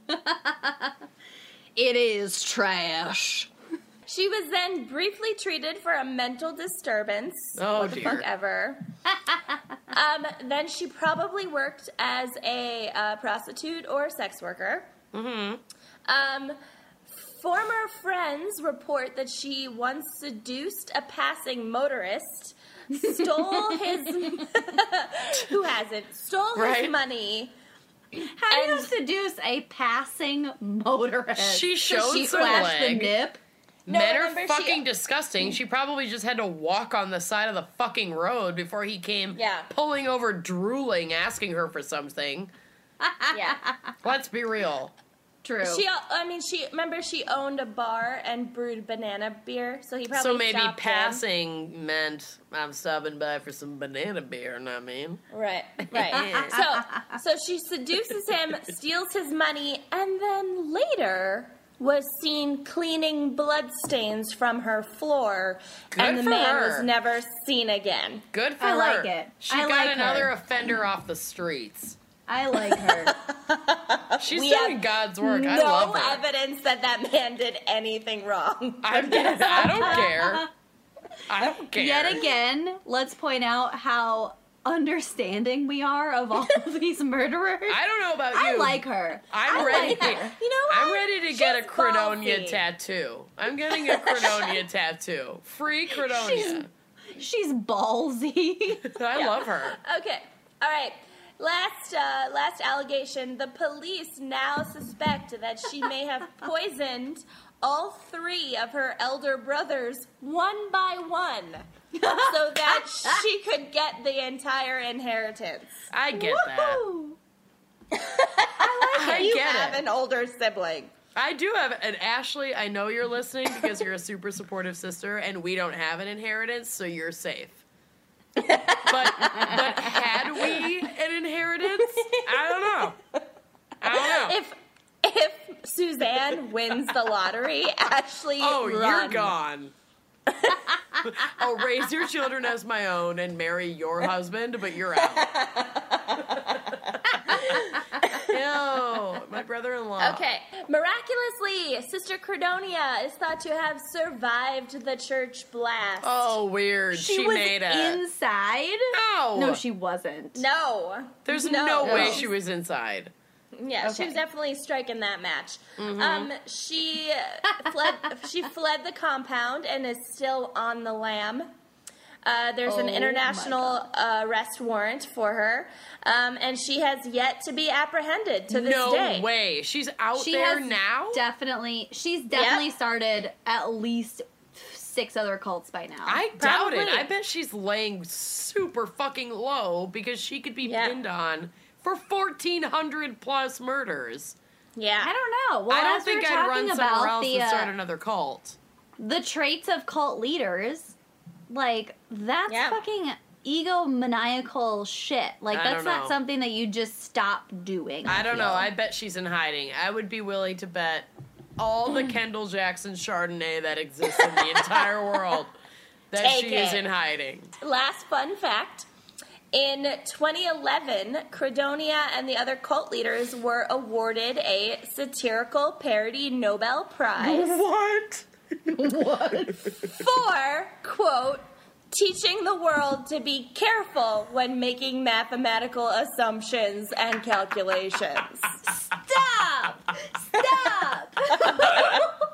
It is trash. She was then briefly treated for a mental disturbance. Oh, what the dear. fuck ever. um, then she probably worked as a uh, prostitute or sex worker. Mm-hmm. Um, former friends report that she once seduced a passing motorist, stole his who hasn't stole Right. his money. How do you seduce a passing motorist? She showed she some flashed the leg. nip. No, Men are remember she- fucking disgusting. She probably just had to walk on the side of the fucking road before he came Yeah. pulling over, drooling, asking her for something. Yeah. Let's be real. True. She, I mean, she remember she owned a bar and brewed banana beer, so he probably so maybe stopped him. passing meant I'm stopping by for some banana beer, know what I mean? Right, right. so, so she seduces him, steals his money, and then later was seen cleaning bloodstains from her floor, and the man her. was never seen again. Good for I her. I like it. She I got like another her. offender off the streets. I like her. She's We doing God's work. I no love her. evidence that that man did anything wrong. I'm, I don't care. I don't care. Yet again, let's point out how understanding we are of all of these murderers. I don't know about you. I like her. I'm I ready. like to, her. You know what? I'm ready to get a She's Credonia ballsy. tattoo. I'm getting a Credonia tattoo. Free Credonia. She's ballsy. I love her. Okay. All right. Last uh, last allegation. The police now suspect that she may have poisoned all three of her elder brothers one by one, so that she could get the entire inheritance. I get that. Woo! I you get have it. an older sibling. I do have, and Ashley, I know you're listening because you're a super supportive sister, and we don't have an inheritance, so you're safe. But but had we an inheritance, I don't know. I don't know. If if Suzanne wins the lottery, Ashley, oh, you're gone. I'll oh, raise your children as my own and marry your husband, but you're out. Ew, my brother-in-law. Okay. Miraculously, Sister Credonia is thought to have survived the church blast. Oh, weird. She, She, was made it. inside. no. No, she wasn't. No. There's no, no, way she was inside. Yeah, she was definitely striking that match. Mm-hmm. Um, she fled. she fled the compound and is still on the lam. Uh, there's an Oh my international uh, arrest warrant for her, um, and she has yet to be apprehended to this no day. way. She's out She there has now? definitely. She's definitely Yep. started at least six other cults by now. I doubt it. I bet she's laying super fucking low because she could be Yeah. pinned on for 1,400 plus murders. Yeah, I don't know. Well, I don't as we were think I'd talking run somewhere about else the and start uh, another cult. the traits of cult leaders, like that's Yeah. fucking egomaniacal shit. Like I that's don't not know. something that you just stop doing. I don't know. I bet she's in hiding. I would be willing to bet all the Kendall Jackson Chardonnay that exists in the entire world that Take she is in hiding. Last fun fact. In 2011, Credonia and the other cult leaders were awarded a satirical parody Nobel Prize What? What? For, quote, teaching the world to be careful when making mathematical assumptions and calculations. Stop! Stop!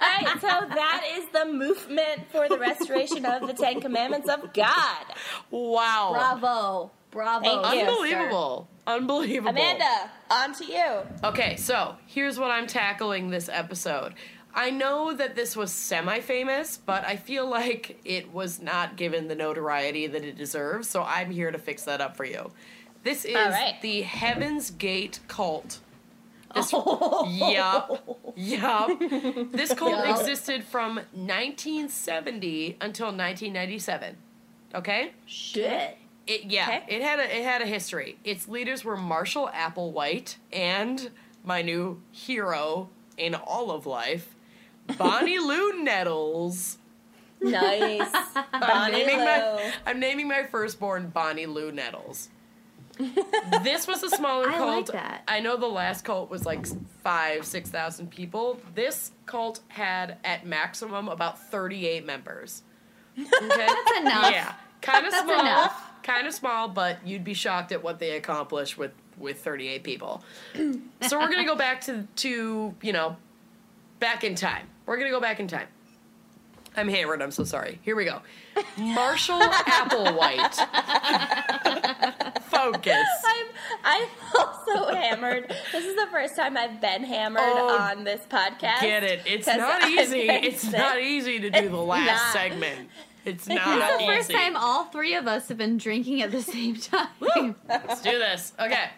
All right, so that is the movement for the restoration of the Ten Commandments of God. Wow. Bravo! Bravo! Thank you. sister. Unbelievable. Unbelievable. Amanda, on to you. Okay, so here's what I'm tackling this episode. I know that this was semi famous, but I feel like it was not given the notoriety that it deserves, so I'm here to fix that up for you. This is All right. the Heaven's Gate cult. This, Oh. yup, yup. This cult Yup. existed from 1970 until 1997. Okay? Shit. It, yeah, Okay. it had a it had a history. Its leaders were Marshall Applewhite and my new hero in all of life, Bonnie Lou Nettles. Nice. I'm Bonnie naming my Lou. I'm naming my firstborn Bonnie Lou Nettles. this was a smaller I cult. like that. I know the last cult was like five, six thousand people. This cult had at maximum about thirty-eight members. Okay, That's enough. Yeah, kind of small. Kind of small, but you'd be shocked at what they accomplish with with 38 people. so we're gonna go back to to you know back in time. We're gonna go back in time. I'm hammered. I'm so sorry. Here we go. Marshall Applewhite Focus. I'm I'm also hammered. This is the first time I've been hammered Oh, on this podcast. Get it? It's not I've easy. It's sick. not easy to do the last not. segment. It's This not is the first easy. time all three of us have been drinking at the same time. Let's do this. Okay.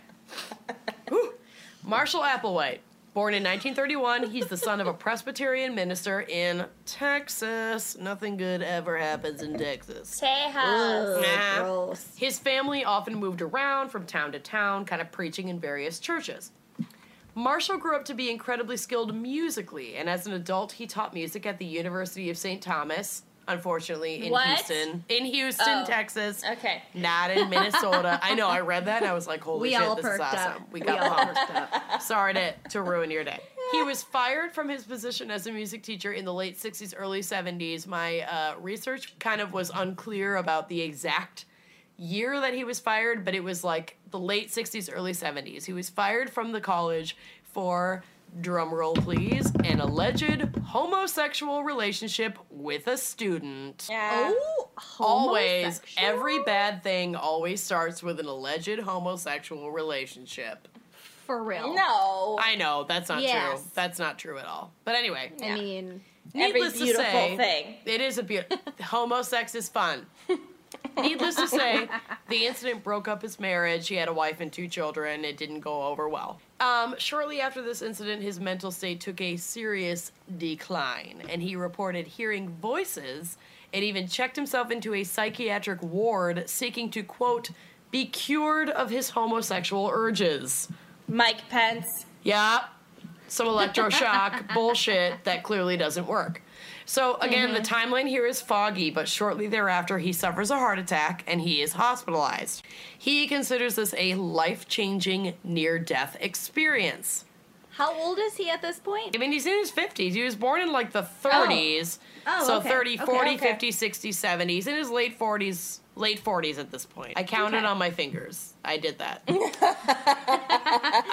Whew. Marshall Applewhite, born in 1931, he's the son of a Presbyterian minister in Texas. Nothing good ever happens in Texas. Tejas. Ugh, Nah. gross. His family often moved around from town to town, kind of preaching in various churches. Marshall grew up to be incredibly skilled musically, and as an adult, he taught music at the University of St. Thomas, unfortunately, in What? Houston. In Houston, Oh. Texas. Okay. Not in Minnesota. I know, I read that and I was like, holy We shit, this is awesome. up. We We got all pumped. perked up. Sorry to, to ruin your day. He was fired from his position as a music teacher in the late 60s, early 70s. My uh, research kind of was unclear about the exact year that he was fired, but it was like the late 60s, early 70s. He was fired from the college for, drum roll please, an alleged homosexual relationship with a student. Yeah. Oh, Always, every bad thing always starts with an alleged homosexual relationship. for real. No. I know that's not Yes. true. That's not true at all. But anyway, I mean, Every needless to say, thing. it is a beautiful. homosex is fun. Needless to say, the incident broke up his marriage. He had a wife and two children. It didn't go over well. Um, shortly after this incident, his mental state took a serious decline, and he reported hearing voices and even checked himself into a psychiatric ward seeking to, quote, be cured of his homosexual urges. Mike Pence. Yeah, some electroshock bullshit that clearly doesn't work. So, again, the timeline here is foggy, but shortly thereafter, he suffers a heart attack and he is hospitalized. He considers this a life changing near death experience. how old is he at this point? I mean, he's in his 50s. He was born in like the 30s. Oh, so okay. 30, Okay, 40, okay. 50, 60, 70. He's in his late 40s, late 40s at this point. I counted Okay. on my fingers. I did that. You're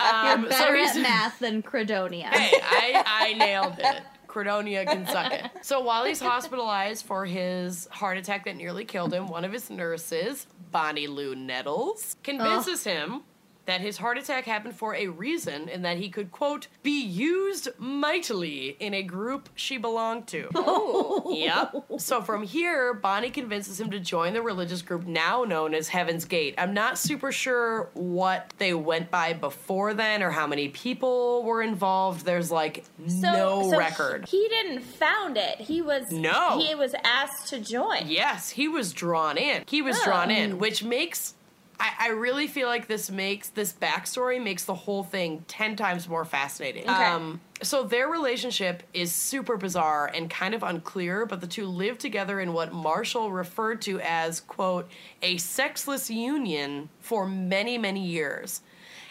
Um, so better he's- at math than Credonia. Hey, I, I nailed it. Credonia can suck it. So while he's hospitalized for his heart attack that nearly killed him, one of his nurses, Bonnie Lou Nettles, convinces him that his heart attack happened for a reason and that he could, quote, be used mightily in a group she belonged to. Oh. Yep. So from here, Bonnie convinces him to join the religious group now known as Heaven's Gate. I'm not super sure what they went by before then or how many people were involved. There's like So, no so record. He, he didn't found it. He was No. He was asked to join. Yes, he was drawn in. He was Oh. drawn in, which makes. I, I really feel like this makes this backstory makes the whole thing ten times more fascinating. Okay. Um, so their relationship is super bizarre and kind of unclear, but the two live together in what Marshall referred to as "quote a sexless union" for many many years.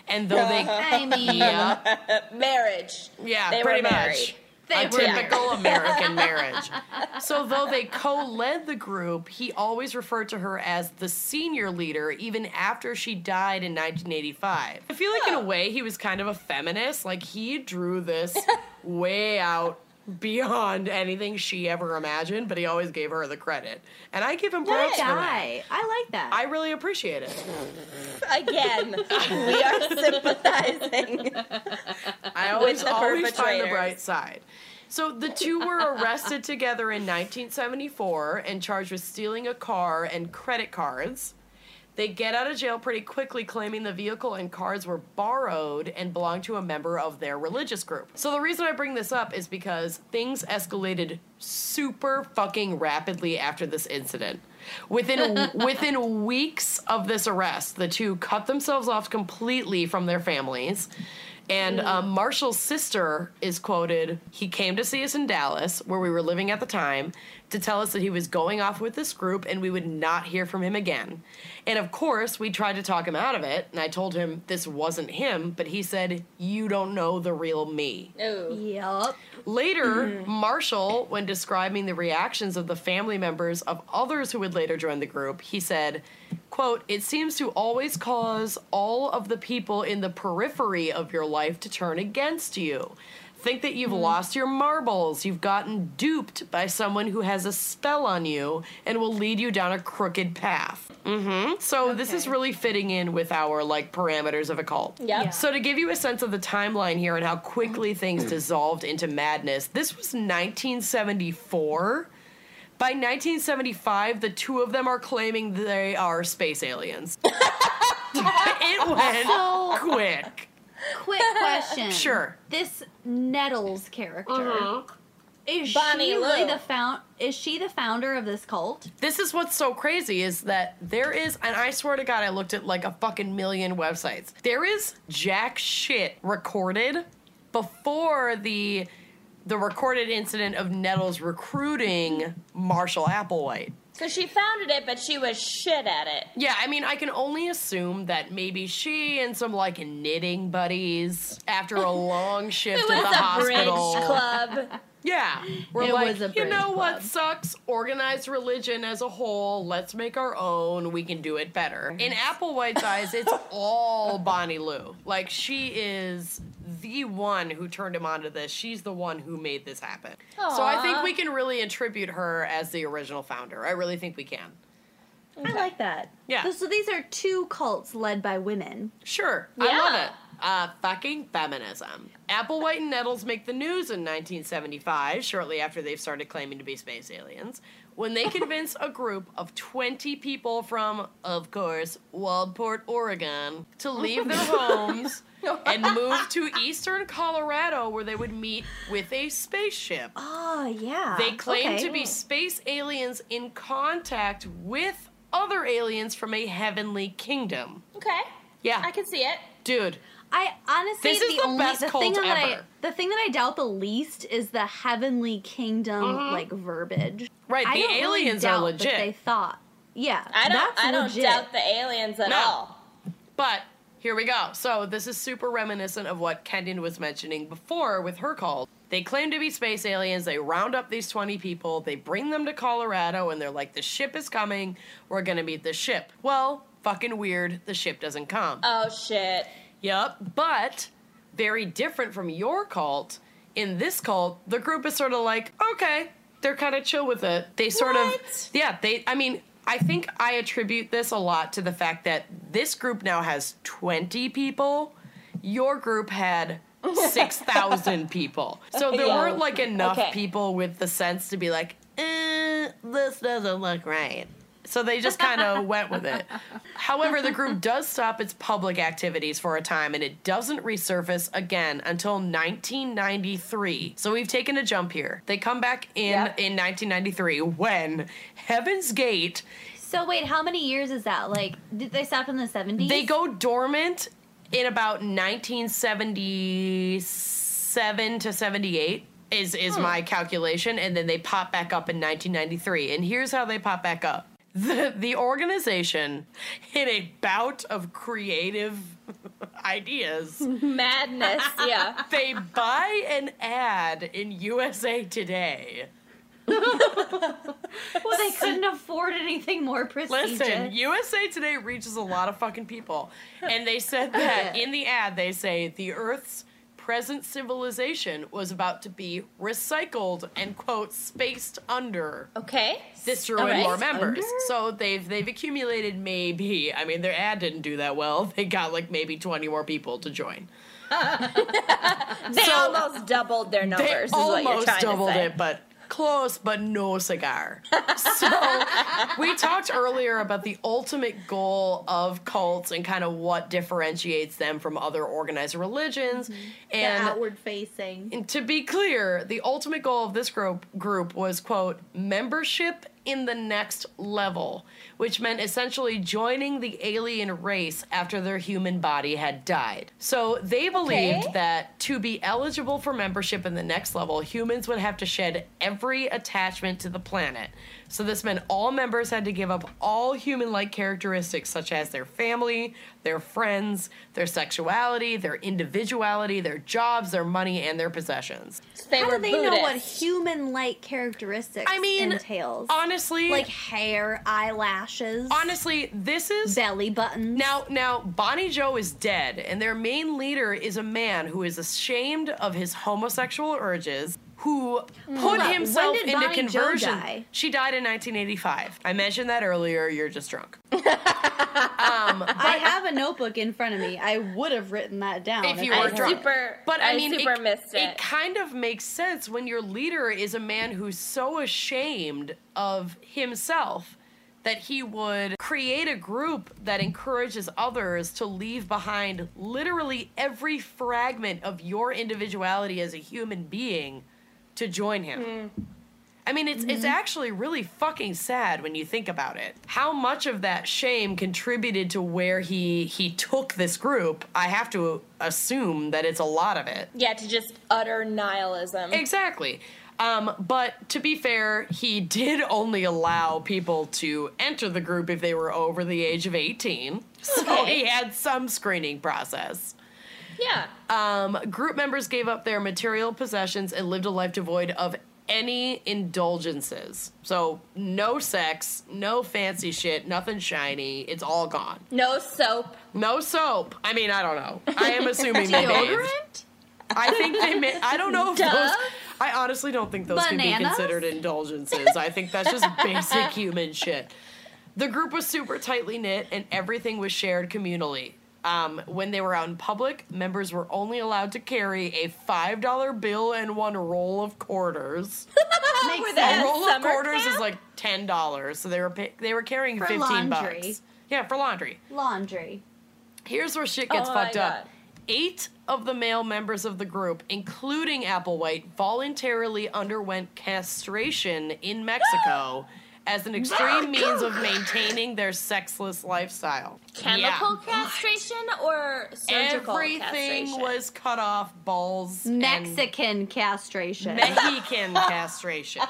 And though they, I mean, yeah, Marriage. yeah, They pretty much. A typical American marriage. So, though they co led the group, he always referred to her as the senior leader, even after she died in 1985. I feel like, in a way, he was kind of a feminist. Like, he drew this way out beyond anything she ever imagined, but he always gave her the credit. And I give him props for that. guy. I like that. I really appreciate it. Again, we are sympathizing. I always, always find the bright side. So the two were arrested together in 1974 and charged with stealing a car and credit cards. They get out of jail pretty quickly, claiming the vehicle and cars were borrowed and belonged to a member of their religious group. So the reason I bring this up is because things escalated super fucking rapidly after this incident. Within within weeks of this arrest, the two cut themselves off completely from their families. And um, Marshall's sister is quoted, he came to see us in Dallas, where we were living at the time, to tell us that he was going off with this group and we would not hear from him again. And of course, we tried to talk him out of it, and I told him this wasn't him, but he said, You don't know the real me. Ooh. Yup. Later, mm-hmm. Marshall, when describing the reactions of the family members of others who would later join the group, he said, quote, it seems to always cause all of the people in the periphery of your life to turn against you. Think that Mm-hmm. you've lost your marbles. You've gotten duped by someone who has a spell on you and will lead you down a crooked path. Mm-hmm. So this is really fitting in with our like parameters of a cult. Yep. Yeah. So to give you a sense of the timeline here and how quickly things dissolved into madness, this was 1974. By 1975, the two of them are claiming they are space aliens. it went quick. Quick question. Sure. This Nettles character. Mm-hmm. Is Bonnie she really the found is she the founder of this cult? This is what's so crazy is that there is, and I swear to God, I looked at like a fucking million websites. There is jack shit recorded before the the recorded incident of Nettles recruiting Marshall Applewhite. So she founded it, but she was shit at it. Yeah, I mean, I can only assume that maybe she and some like knitting buddies, after a long shift It at was the a hospital, bridge club. Yeah. We're It like, was a you bridge know what sucks? Organized religion as a whole. Let's make our own. We can do it better. In Applewhite's eyes, it's all Bonnie Lu. Like, she is the one who turned him onto this. She's the one who made this happen. So I think we can really attribute her as the original founder. I really think we can. I like that. Yeah. So these are two cults led by women. Sure. I love it. Uh, fucking feminism. Applewhite and Nettles make the news in 1975, shortly after they've started claiming to be space aliens, when they convince a group of 20 people from, of course, Waldport, Oregon, to leave their homes and move to eastern Colorado where they would meet with a spaceship. Oh yeah. They claim Okay. to be space aliens in contact with other aliens from a heavenly kingdom. Okay. Yeah. I can see it. Dude, I honestly This is the, the only best the cult thing that I ever. the thing that I doubt the least is the heavenly kingdom like verbiage. Mm-hmm. Right, I the don't really aliens are doubt legit. That they thought. Yeah. I don't. That's I don't legit. doubt the aliens at No. all. But here we go. So this is super reminiscent of what Kendon was mentioning before with her call. They claim to be space aliens. They round up these 20 people. They bring them to Colorado and they're like, the ship is coming. We're going to meet the ship. Well, fucking weird. The ship doesn't come. Oh shit. Yep. But very different from your cult. In this cult, the group is sort of like, okay, they're kind of chill with it. They sort of, yeah, they, I mean, I think I attribute this a lot to the fact that this group now has 20 people. Your group had 6,000 people. So there Yeah. weren't like enough Okay. people with the sense to be like, eh, this doesn't look right. So they just kind of went with it. However, the group does stop its public activities for a time and it doesn't resurface again until 1993. So we've taken a jump here. They come back in Yep. in 1993 when Heaven's Gate So wait, how many years is that? Like, did they stop in the seventies? they go dormant in about 1977 to 78 is is hmm. my calculation and then they pop back up in 1993 and here's how they pop back up the the organization in a bout of creative ideas Madness. Yeah. they buy an ad in USA Today Well, they couldn't afford anything more prestigious. Listen, USA Today reaches a lot of fucking people. And they said that in the ad, they say the Earth's present civilization was about to be recycled and, quote, spaced under. Okay. This in more members. Under? So they've they've accumulated maybe I mean their ad didn't do that well. They got like maybe twenty more people to join. They So- almost doubled their numbers. They is what you're almost doubled to say. it, but close, but no cigar. so we talked earlier about the ultimate goal of cults and kind of what differentiates them from other organized religions. Mm-hmm. the And outward facing. and to be clear, the ultimate goal of this group group was quote membership in the next level, which meant essentially joining the alien race after their human body had died. So they believed Okay. that to be eligible for membership in the next level, humans would have to shed every attachment to the planet. So this meant all members had to give up all human-like characteristics such as their family, their friends, their sexuality, their individuality, their jobs, their money, and their possessions. They How were do they know what human-like characteristics I mean, entails? honestly, honestly, like hair, eyelashes, honestly, this is belly buttons. Now, now, Bonnie Joe is dead, and their main leader is a man who is ashamed of his homosexual urges, who mm. put on, himself into Bonnie conversion. She died in 1985. I mentioned that earlier. You're just drunk. Um, I have a notebook in front of me. I would have written that down If you were I drunk. super, But I, I mean, super it, missed it. it kind of makes sense when your leader is a man who's so ashamed of himself that he would create a group that encourages others to leave behind literally every fragment of your individuality as a human being to join him. I mean, it's it's actually really fucking sad when you think about it. How much of that shame contributed to where he he took this group? I have to assume that it's a lot of it. yeah, to just utter nihilism. Exactly. Um, but to be fair, he did only allow people to enter the group if they were over the age of 18. So Okay. he had some screening process. Yeah. Um, group members gave up their material possessions and lived a life devoid of any indulgences. So no sex, no fancy shit, nothing shiny. It's all gone. no soap. No soap. I mean, I don't know. I am assuming they bathed. I think they may. I don't know if Duh. those. I honestly don't think those can be considered indulgences. I think that's just basic human shit. The group was super tightly knit, and everything was shared communally. Um, when they were out in public, members were only allowed to carry a five dollar bill and one roll of quarters. Were A roll of quarters camp? is like ten dollars, so they were pay- they were carrying For fifteen laundry. bucks. Yeah, for laundry. Laundry. Here's where shit gets Oh fucked up. Eight of the male members of the group, including Applewhite, voluntarily underwent castration in Mexico as an extreme means of maintaining their sexless lifestyle. chemical Yeah. castration or surgical Everything castration? was cut off, balls, and Mexican castration. Mexican castration.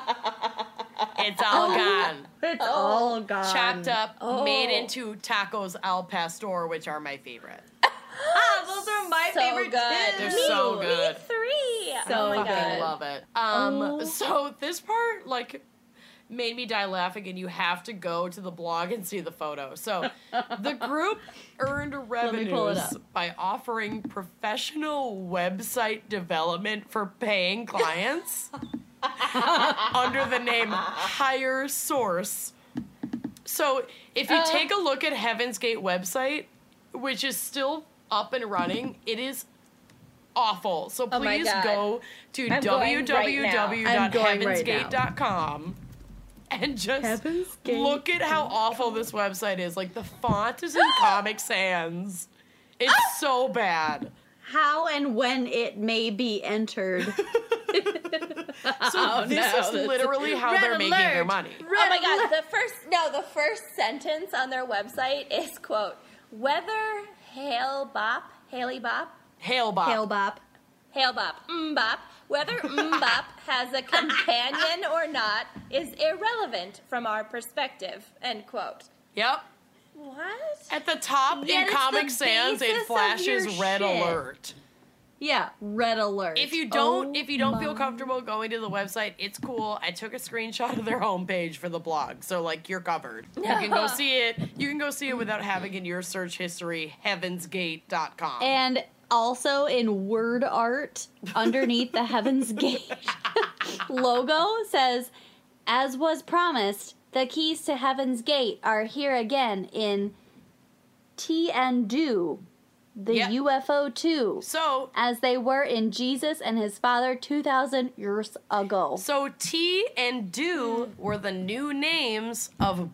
It's all gone. it's all gone. Chopped up, made Oh. into tacos al pastor, which are my favorite. Ah, those are my so favorite good. too. They're Me- so me good. three. So oh my good. fucking love it. Um, Oh. so this part like made me die laughing, and you have to go to the blog and see the photo. So the group earned me pull it revenues by offering professional website development for paying clients under the name Higher Source. So if you Uh. take a look at Heaven's Gate website, which is still up and running, it is awful. So Oh please God. go to going right and just look at how awful this website is. Like the font is in Comic Sans. It's ah! so bad. How and when it may be entered. So oh, this no, is literally how Red they're making their alert. money. Oh my god, the first no, the first sentence on their website is quote, whether Hale Bopp, Haley Bop, Hail Bop, Hail bop. Hail Bop, mm, Mbop, whether Mbop has a companion or not is irrelevant from our perspective. End quote. Yep. What? At the top Yet in it's Comic the Sans, basis it of flashes red shit. alert. Yeah, red alert. If you don't, Oh if you don't feel my- comfortable going to the website, it's cool. I took a screenshot of their homepage for the blog, so like you're covered. You can go see it. You can go see it without having in your search history heavensgate.com. And also in word art underneath the Heaven's Gate logo says, as was promised, the keys to Heaven's Gate are here again in Ti and Do, the Yep. UFO 2, so as they were in Jesus and his Father 2,000 years ago. so Ti and Do were the new names of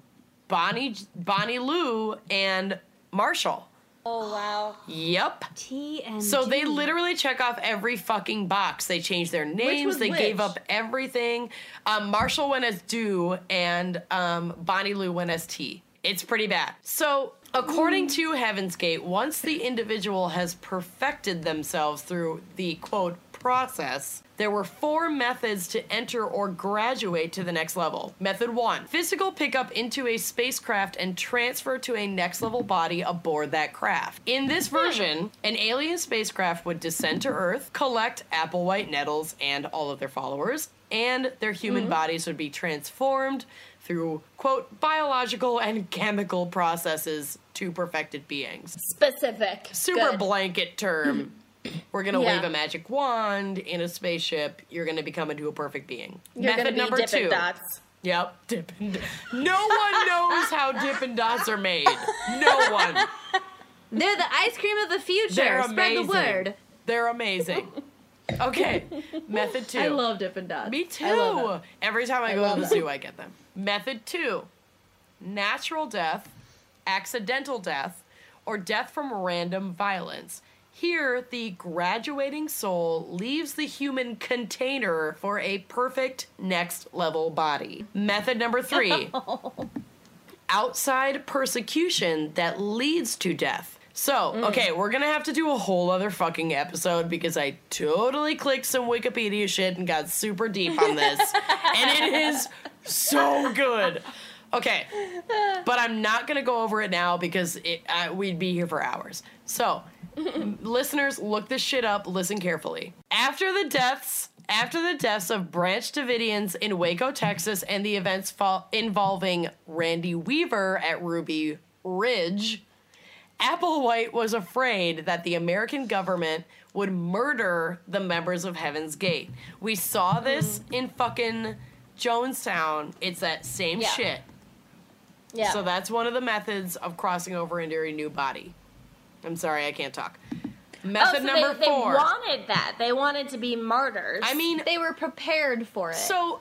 Bonnie Bonnie Lu and Marshall. Oh wow. Yep. Ti and So they literally check off every fucking box. They changed their names. was They gave up everything. Um, Marshall went as Do, and um, Bonnie Lu went as Ti. It's pretty bad. So, according to Heaven's Gate, once the individual has perfected themselves through the quote process, there were four methods to enter or graduate to the next level. Method one physical pickup into a spacecraft and transfer to a next level body aboard that craft. In this hmm. version, an alien spacecraft would descend to Earth, collect Applewhite Nettles and all of their followers, and their human hmm. bodies would be transformed through, quote, biological and chemical processes to perfected beings. Specific. Super Good. blanket term. Hmm. We're gonna Yeah. wave a magic wand in a spaceship. You're gonna become into a perfect being. You're Method be number two. Dots. Yep, Dippin' Dots. No one knows how Dippin' Dots are made. No one. They're the ice cream of the future. They're Spread amazing. the word. They're amazing. Okay, method two. I love Dippin' Dots. Me too. I love them. Every time I, I go to the zoo, I get them. Method two natural death, accidental death, or death from random violence. Here, the graduating soul leaves the human container for a perfect next level body. Method number three outside persecution that leads to death. So, okay, we're gonna have to do a whole other fucking episode because I totally clicked some Wikipedia shit and got super deep on this. and it is so good. Okay, but I'm not gonna go over it now because it, uh, we'd be here for hours. So, listeners, look this shit up, listen carefully. After the deaths after the deaths of Branch Davidians in Waco, Texas, and the events fo- involving Randy Weaver at Ruby Ridge, Applewhite was afraid that the American government would murder the members of Heaven's Gate. We saw this mm-hmm. in fucking Jonestown. It's that same Yeah. shit. Yeah. So that's one of the methods of crossing over into a new body. I'm sorry, I can't talk. oh, Method so number they, four. They wanted that. They wanted to be martyrs. I mean, They were prepared for it. So,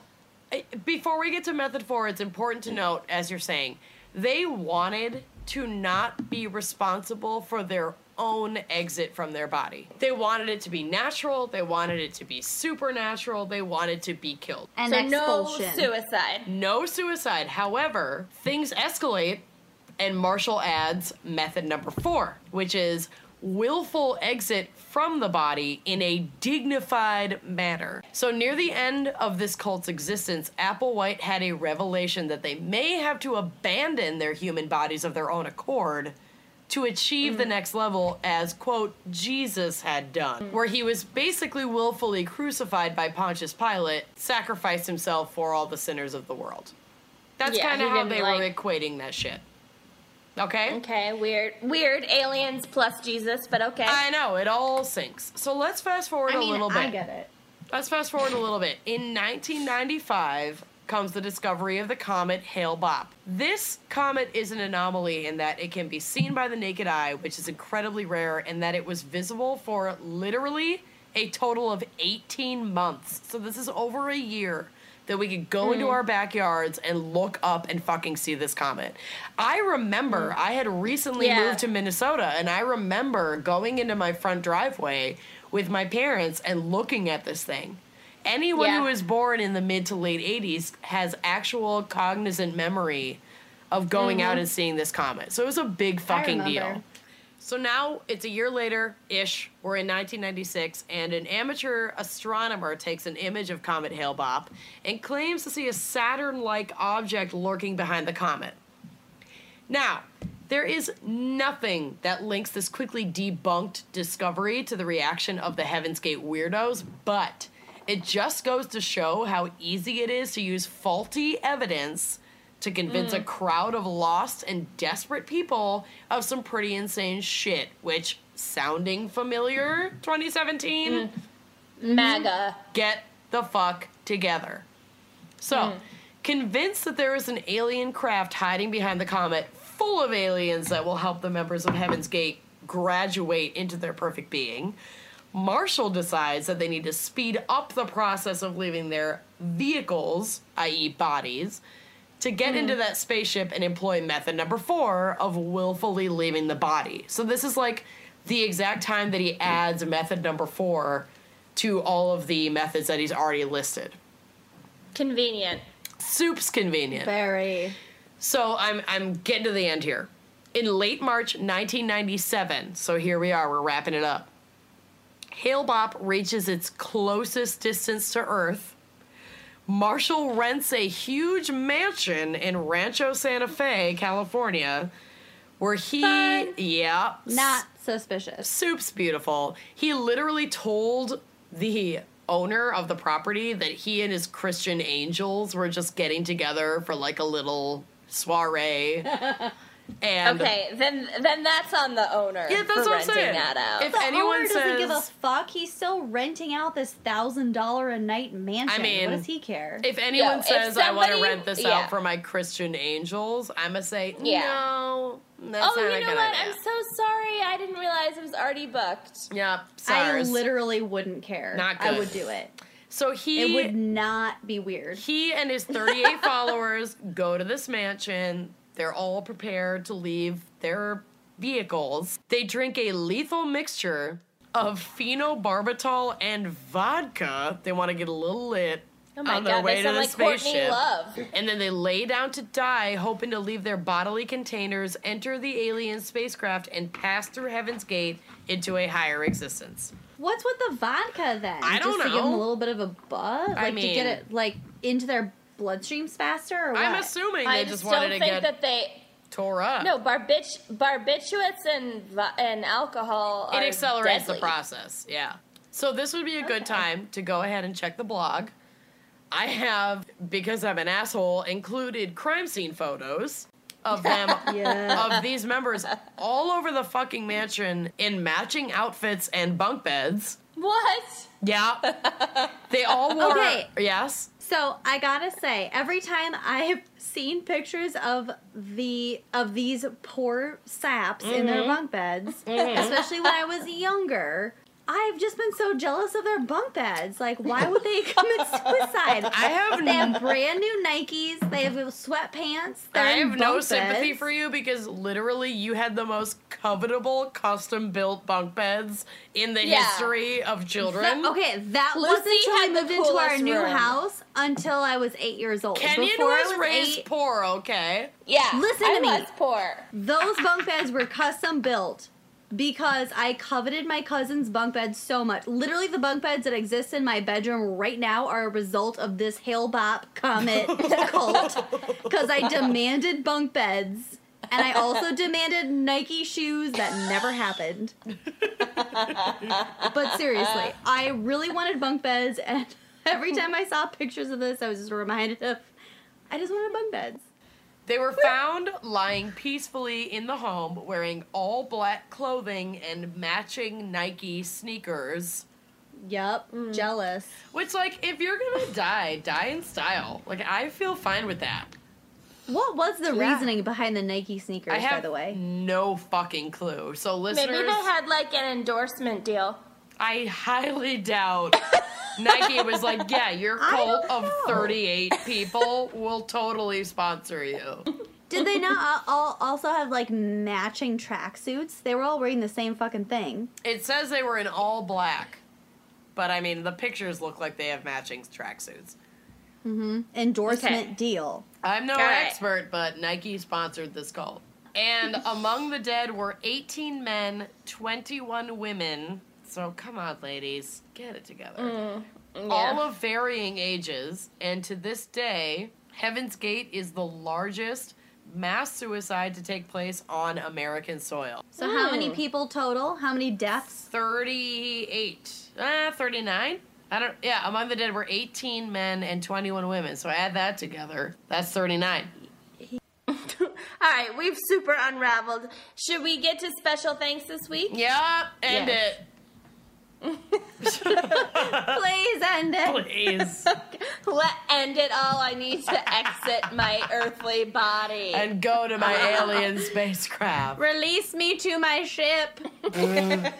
before we get to method four, it's important to note, as you're saying, they wanted to not be responsible for their own exit from their body. They wanted it to be natural, they wanted it to be supernatural, they wanted to be killed. and so no suicide. No suicide. However, things escalate, and Marshall adds method number four, which is willful exit from the body in a dignified manner. So, near the end of this cult's existence, Applewhite had a revelation that they may have to abandon their human bodies of their own accord to achieve the mm. next level as quote Jesus had done where he was basically willfully crucified by Pontius Pilate sacrificed himself for all the sinners of the world. That's Yeah, kind of how they were equating that shit okay Okay, weird. Weird. Aliens plus Jesus, but okay. I know it all sinks so let's fast forward I mean, a little bit I get it. Let's fast forward a little bit. In 1995 comes the discovery of the comet Hale Bopp. This comet is an anomaly in that it can be seen by the naked eye, which is incredibly rare, and that it was visible for literally a total of 18 months. So this is over a year that we could go mm. into our backyards and look up and fucking see this comet. I remember mm. I had recently Yeah. moved to Minnesota and I remember going into my front driveway with my parents and looking at this thing. Anyone Yeah. who was born in the mid to late 80s has actual cognizant memory of going out mm-hmm. and seeing this comet. So it was a big fucking deal. So now it's a year later ish. We're in 1996, and an amateur astronomer takes an image of Comet Hale Bopp and claims to see a Saturn like object lurking behind the comet. Now, there is nothing that links this quickly debunked discovery to the reaction of the Heaven's Gate weirdos, but it just goes to show how easy it is to use faulty evidence to convince a mm. crowd of lost and desperate people of some pretty insane shit, which sounding familiar 2017 mm. mm-hmm. MAGA. get the fuck together. So, mm. convinced that there is an alien craft hiding behind the comet full of aliens that will help the members of Heaven's Gate graduate into their perfect being, Marshall decides that they need to speed up the process of leaving their vehicles, i.e., bodies, to get into mm. that spaceship and employ method number four of willfully leaving the body. So, this is like the exact time that he adds method number four to all of the methods that he's already listed. Convenient. Soup's convenient. Very. So I'm I'm getting to the end here. In late March 1997, so here we are, we're wrapping it up. Hale Bopp reaches its closest distance to Earth. Marshall rents a huge mansion in Rancho Santa Fe, California, where he Fun. yeah, Not suspicious. Soup's beautiful. He literally told the owner of the property that he and his Christian angels were just getting together for like a little soiree. And Okay, then then that's on the owner Yeah, that's for what I'm renting saying. that out. If The anyone owner doesn't give a fuck. He's still renting out this thousand dollar a night mansion. I mean, what does he care? if anyone if says I want to rent this yeah. out for my Christian angels, I'm gonna say Yeah. no. That's oh, not you a know good what? idea. I'm so sorry. I didn't realize it was already booked. Yep, I literally wouldn't care. Not I would do it. so he It would not be weird. he and his 38 followers go to this mansion. They're all prepared to leave their vehicles. They drink a lethal mixture of phenobarbital and vodka. They want to get a little lit Oh my on their god, way they to the like Courtney spaceship. Love. And then they lay down to die, hoping to leave their bodily containers, enter the alien spacecraft, and pass through Heaven's Gate into a higher existence. What's with the vodka then? I don't Just to give them a little bit of a buzz, like I to mean- get it like into their bloodstreams faster, or what? I'm assuming I they just just wanted don't to think get that they tore up. no barbic- barbiturates and and alcohol. it are accelerates deadly. the process. Yeah. So this would be a good time to go ahead and check the blog. I have, because I'm an asshole, included crime scene photos of them Yeah. of these members all over the fucking mansion in matching outfits and bunk beds. What? Yeah. They all wore Okay. Yes. So I gotta say, every time I've seen pictures of the of these poor saps in their mm-hmm. bunk beds, mm-hmm. especially when I was younger, I've just been so jealous of their bunk beds. Like, why would they commit suicide? I have They have brand new Nikes. They have sweatpants. They're I have no bunk sympathy for you because literally you had the most covetable custom built bunk beds in the Yeah. history of children. That- okay, that Lucy wasn't until I had the moved into our coolest new house until I was eight years old. Kenyon Before I was, raised eight, poor, okay? Yeah. Listen I to me. was poor. Those bunk beds were custom built because I coveted my cousin's bunk bed so much. Literally, the bunk beds that exist in my bedroom right now are a result of this Hale Bopp Comet cult. Because I demanded bunk beds. And I also demanded Nike shoes that never happened. but seriously, I really wanted bunk beds, and every time I saw pictures of this, I was just reminded of I just wanted bunk beds. They were found lying peacefully in the home wearing all black clothing and matching Nike sneakers. Yup, mm. jealous. Which, like, if you're gonna die, die in style. Like, I feel fine with that. What was the Yeah. reasoning behind the Nike sneakers, I have by the way? no fucking clue. So, listeners, Maybe they had like an endorsement deal. I highly doubt Nike was like, yeah, your cult of 38 people will totally sponsor you. Did they not all also have like matching tracksuits? They were all wearing the same fucking thing. It says they were in all black. But I mean, the pictures look like they have matching tracksuits. Mm-hmm. Endorsement Okay. deal. I'm no All right. expert, but Nike sponsored this cult. And among the dead were 18 men, 21 women. So come on, ladies, get it together. All of varying ages, and to this day, Heaven's Gate is the largest mass suicide to take place on American soil. So how many people total? How many deaths? 38. Uh, 39? I don't, yeah, among the dead were 18 men and 21 women. So add that together. That's 39. All right, we've super unraveled. Should we get to special thanks this week? Yeah, end Yes. Please end it. Please. Let end it all. I need to exit my earthly body. and go to my alien spacecraft. Release me to my ship. Mm.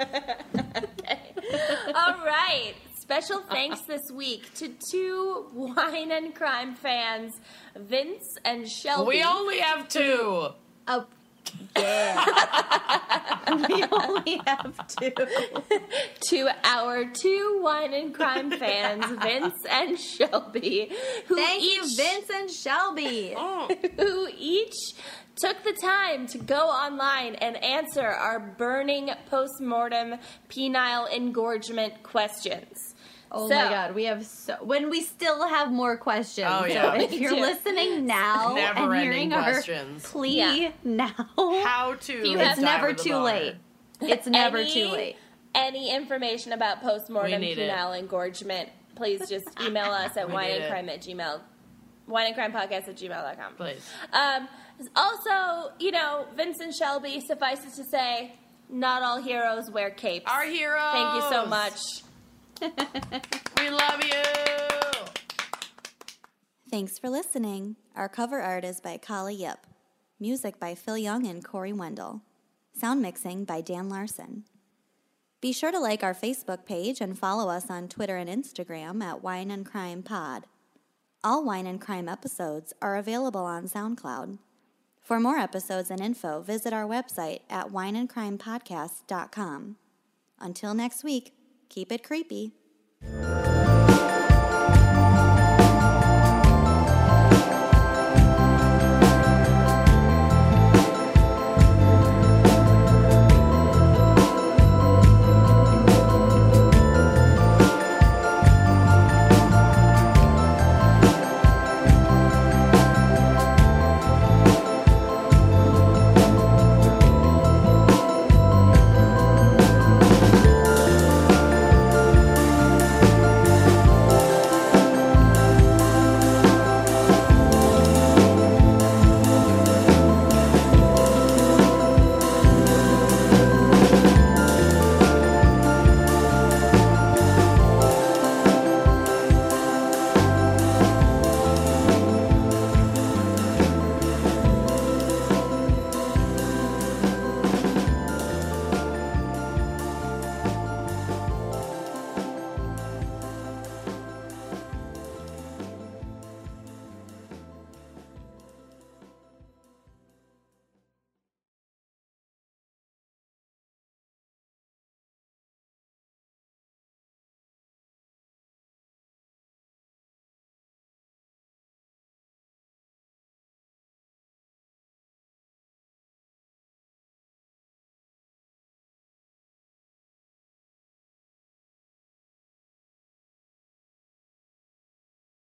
all right. Special thanks this week to two wine and crime fans, Vince and Shelby. We only have two. Oh, yeah. we only have two. to our two wine and crime fans, Vince and Shelby, who Thank you, each Vince and Shelby. Oh. who each took the time to go online and answer our burning post-mortem penile engorgement questions. Oh So- my god, we have so when we still have more questions. Oh, yeah. So if you're too. listening now and Never-ending hearing our questions. plea Yeah. now, How to? You it's never too boner. late. It's never Any- too late. Any information about post-mortem it. penile engorgement, please just email us at We wine and crime at gmail, wine and crime podcast at gmail.com. Please. Um, also, you know, Vince and Shelby, suffice it to say, not all heroes wear capes. Our heroes. Thank you so much. We love you. Thanks for listening. Our cover art is by Kali Yip. Music by Phil Young and Corey Wendell. Sound mixing by Dan Larson. Be sure to like our Facebook page and follow us on Twitter and Instagram at Wine and Crime Pod. All Wine and Crime episodes are available on SoundCloud. For more episodes and info, visit our website at wineandcrimepodcast.com. Until next week, keep it creepy.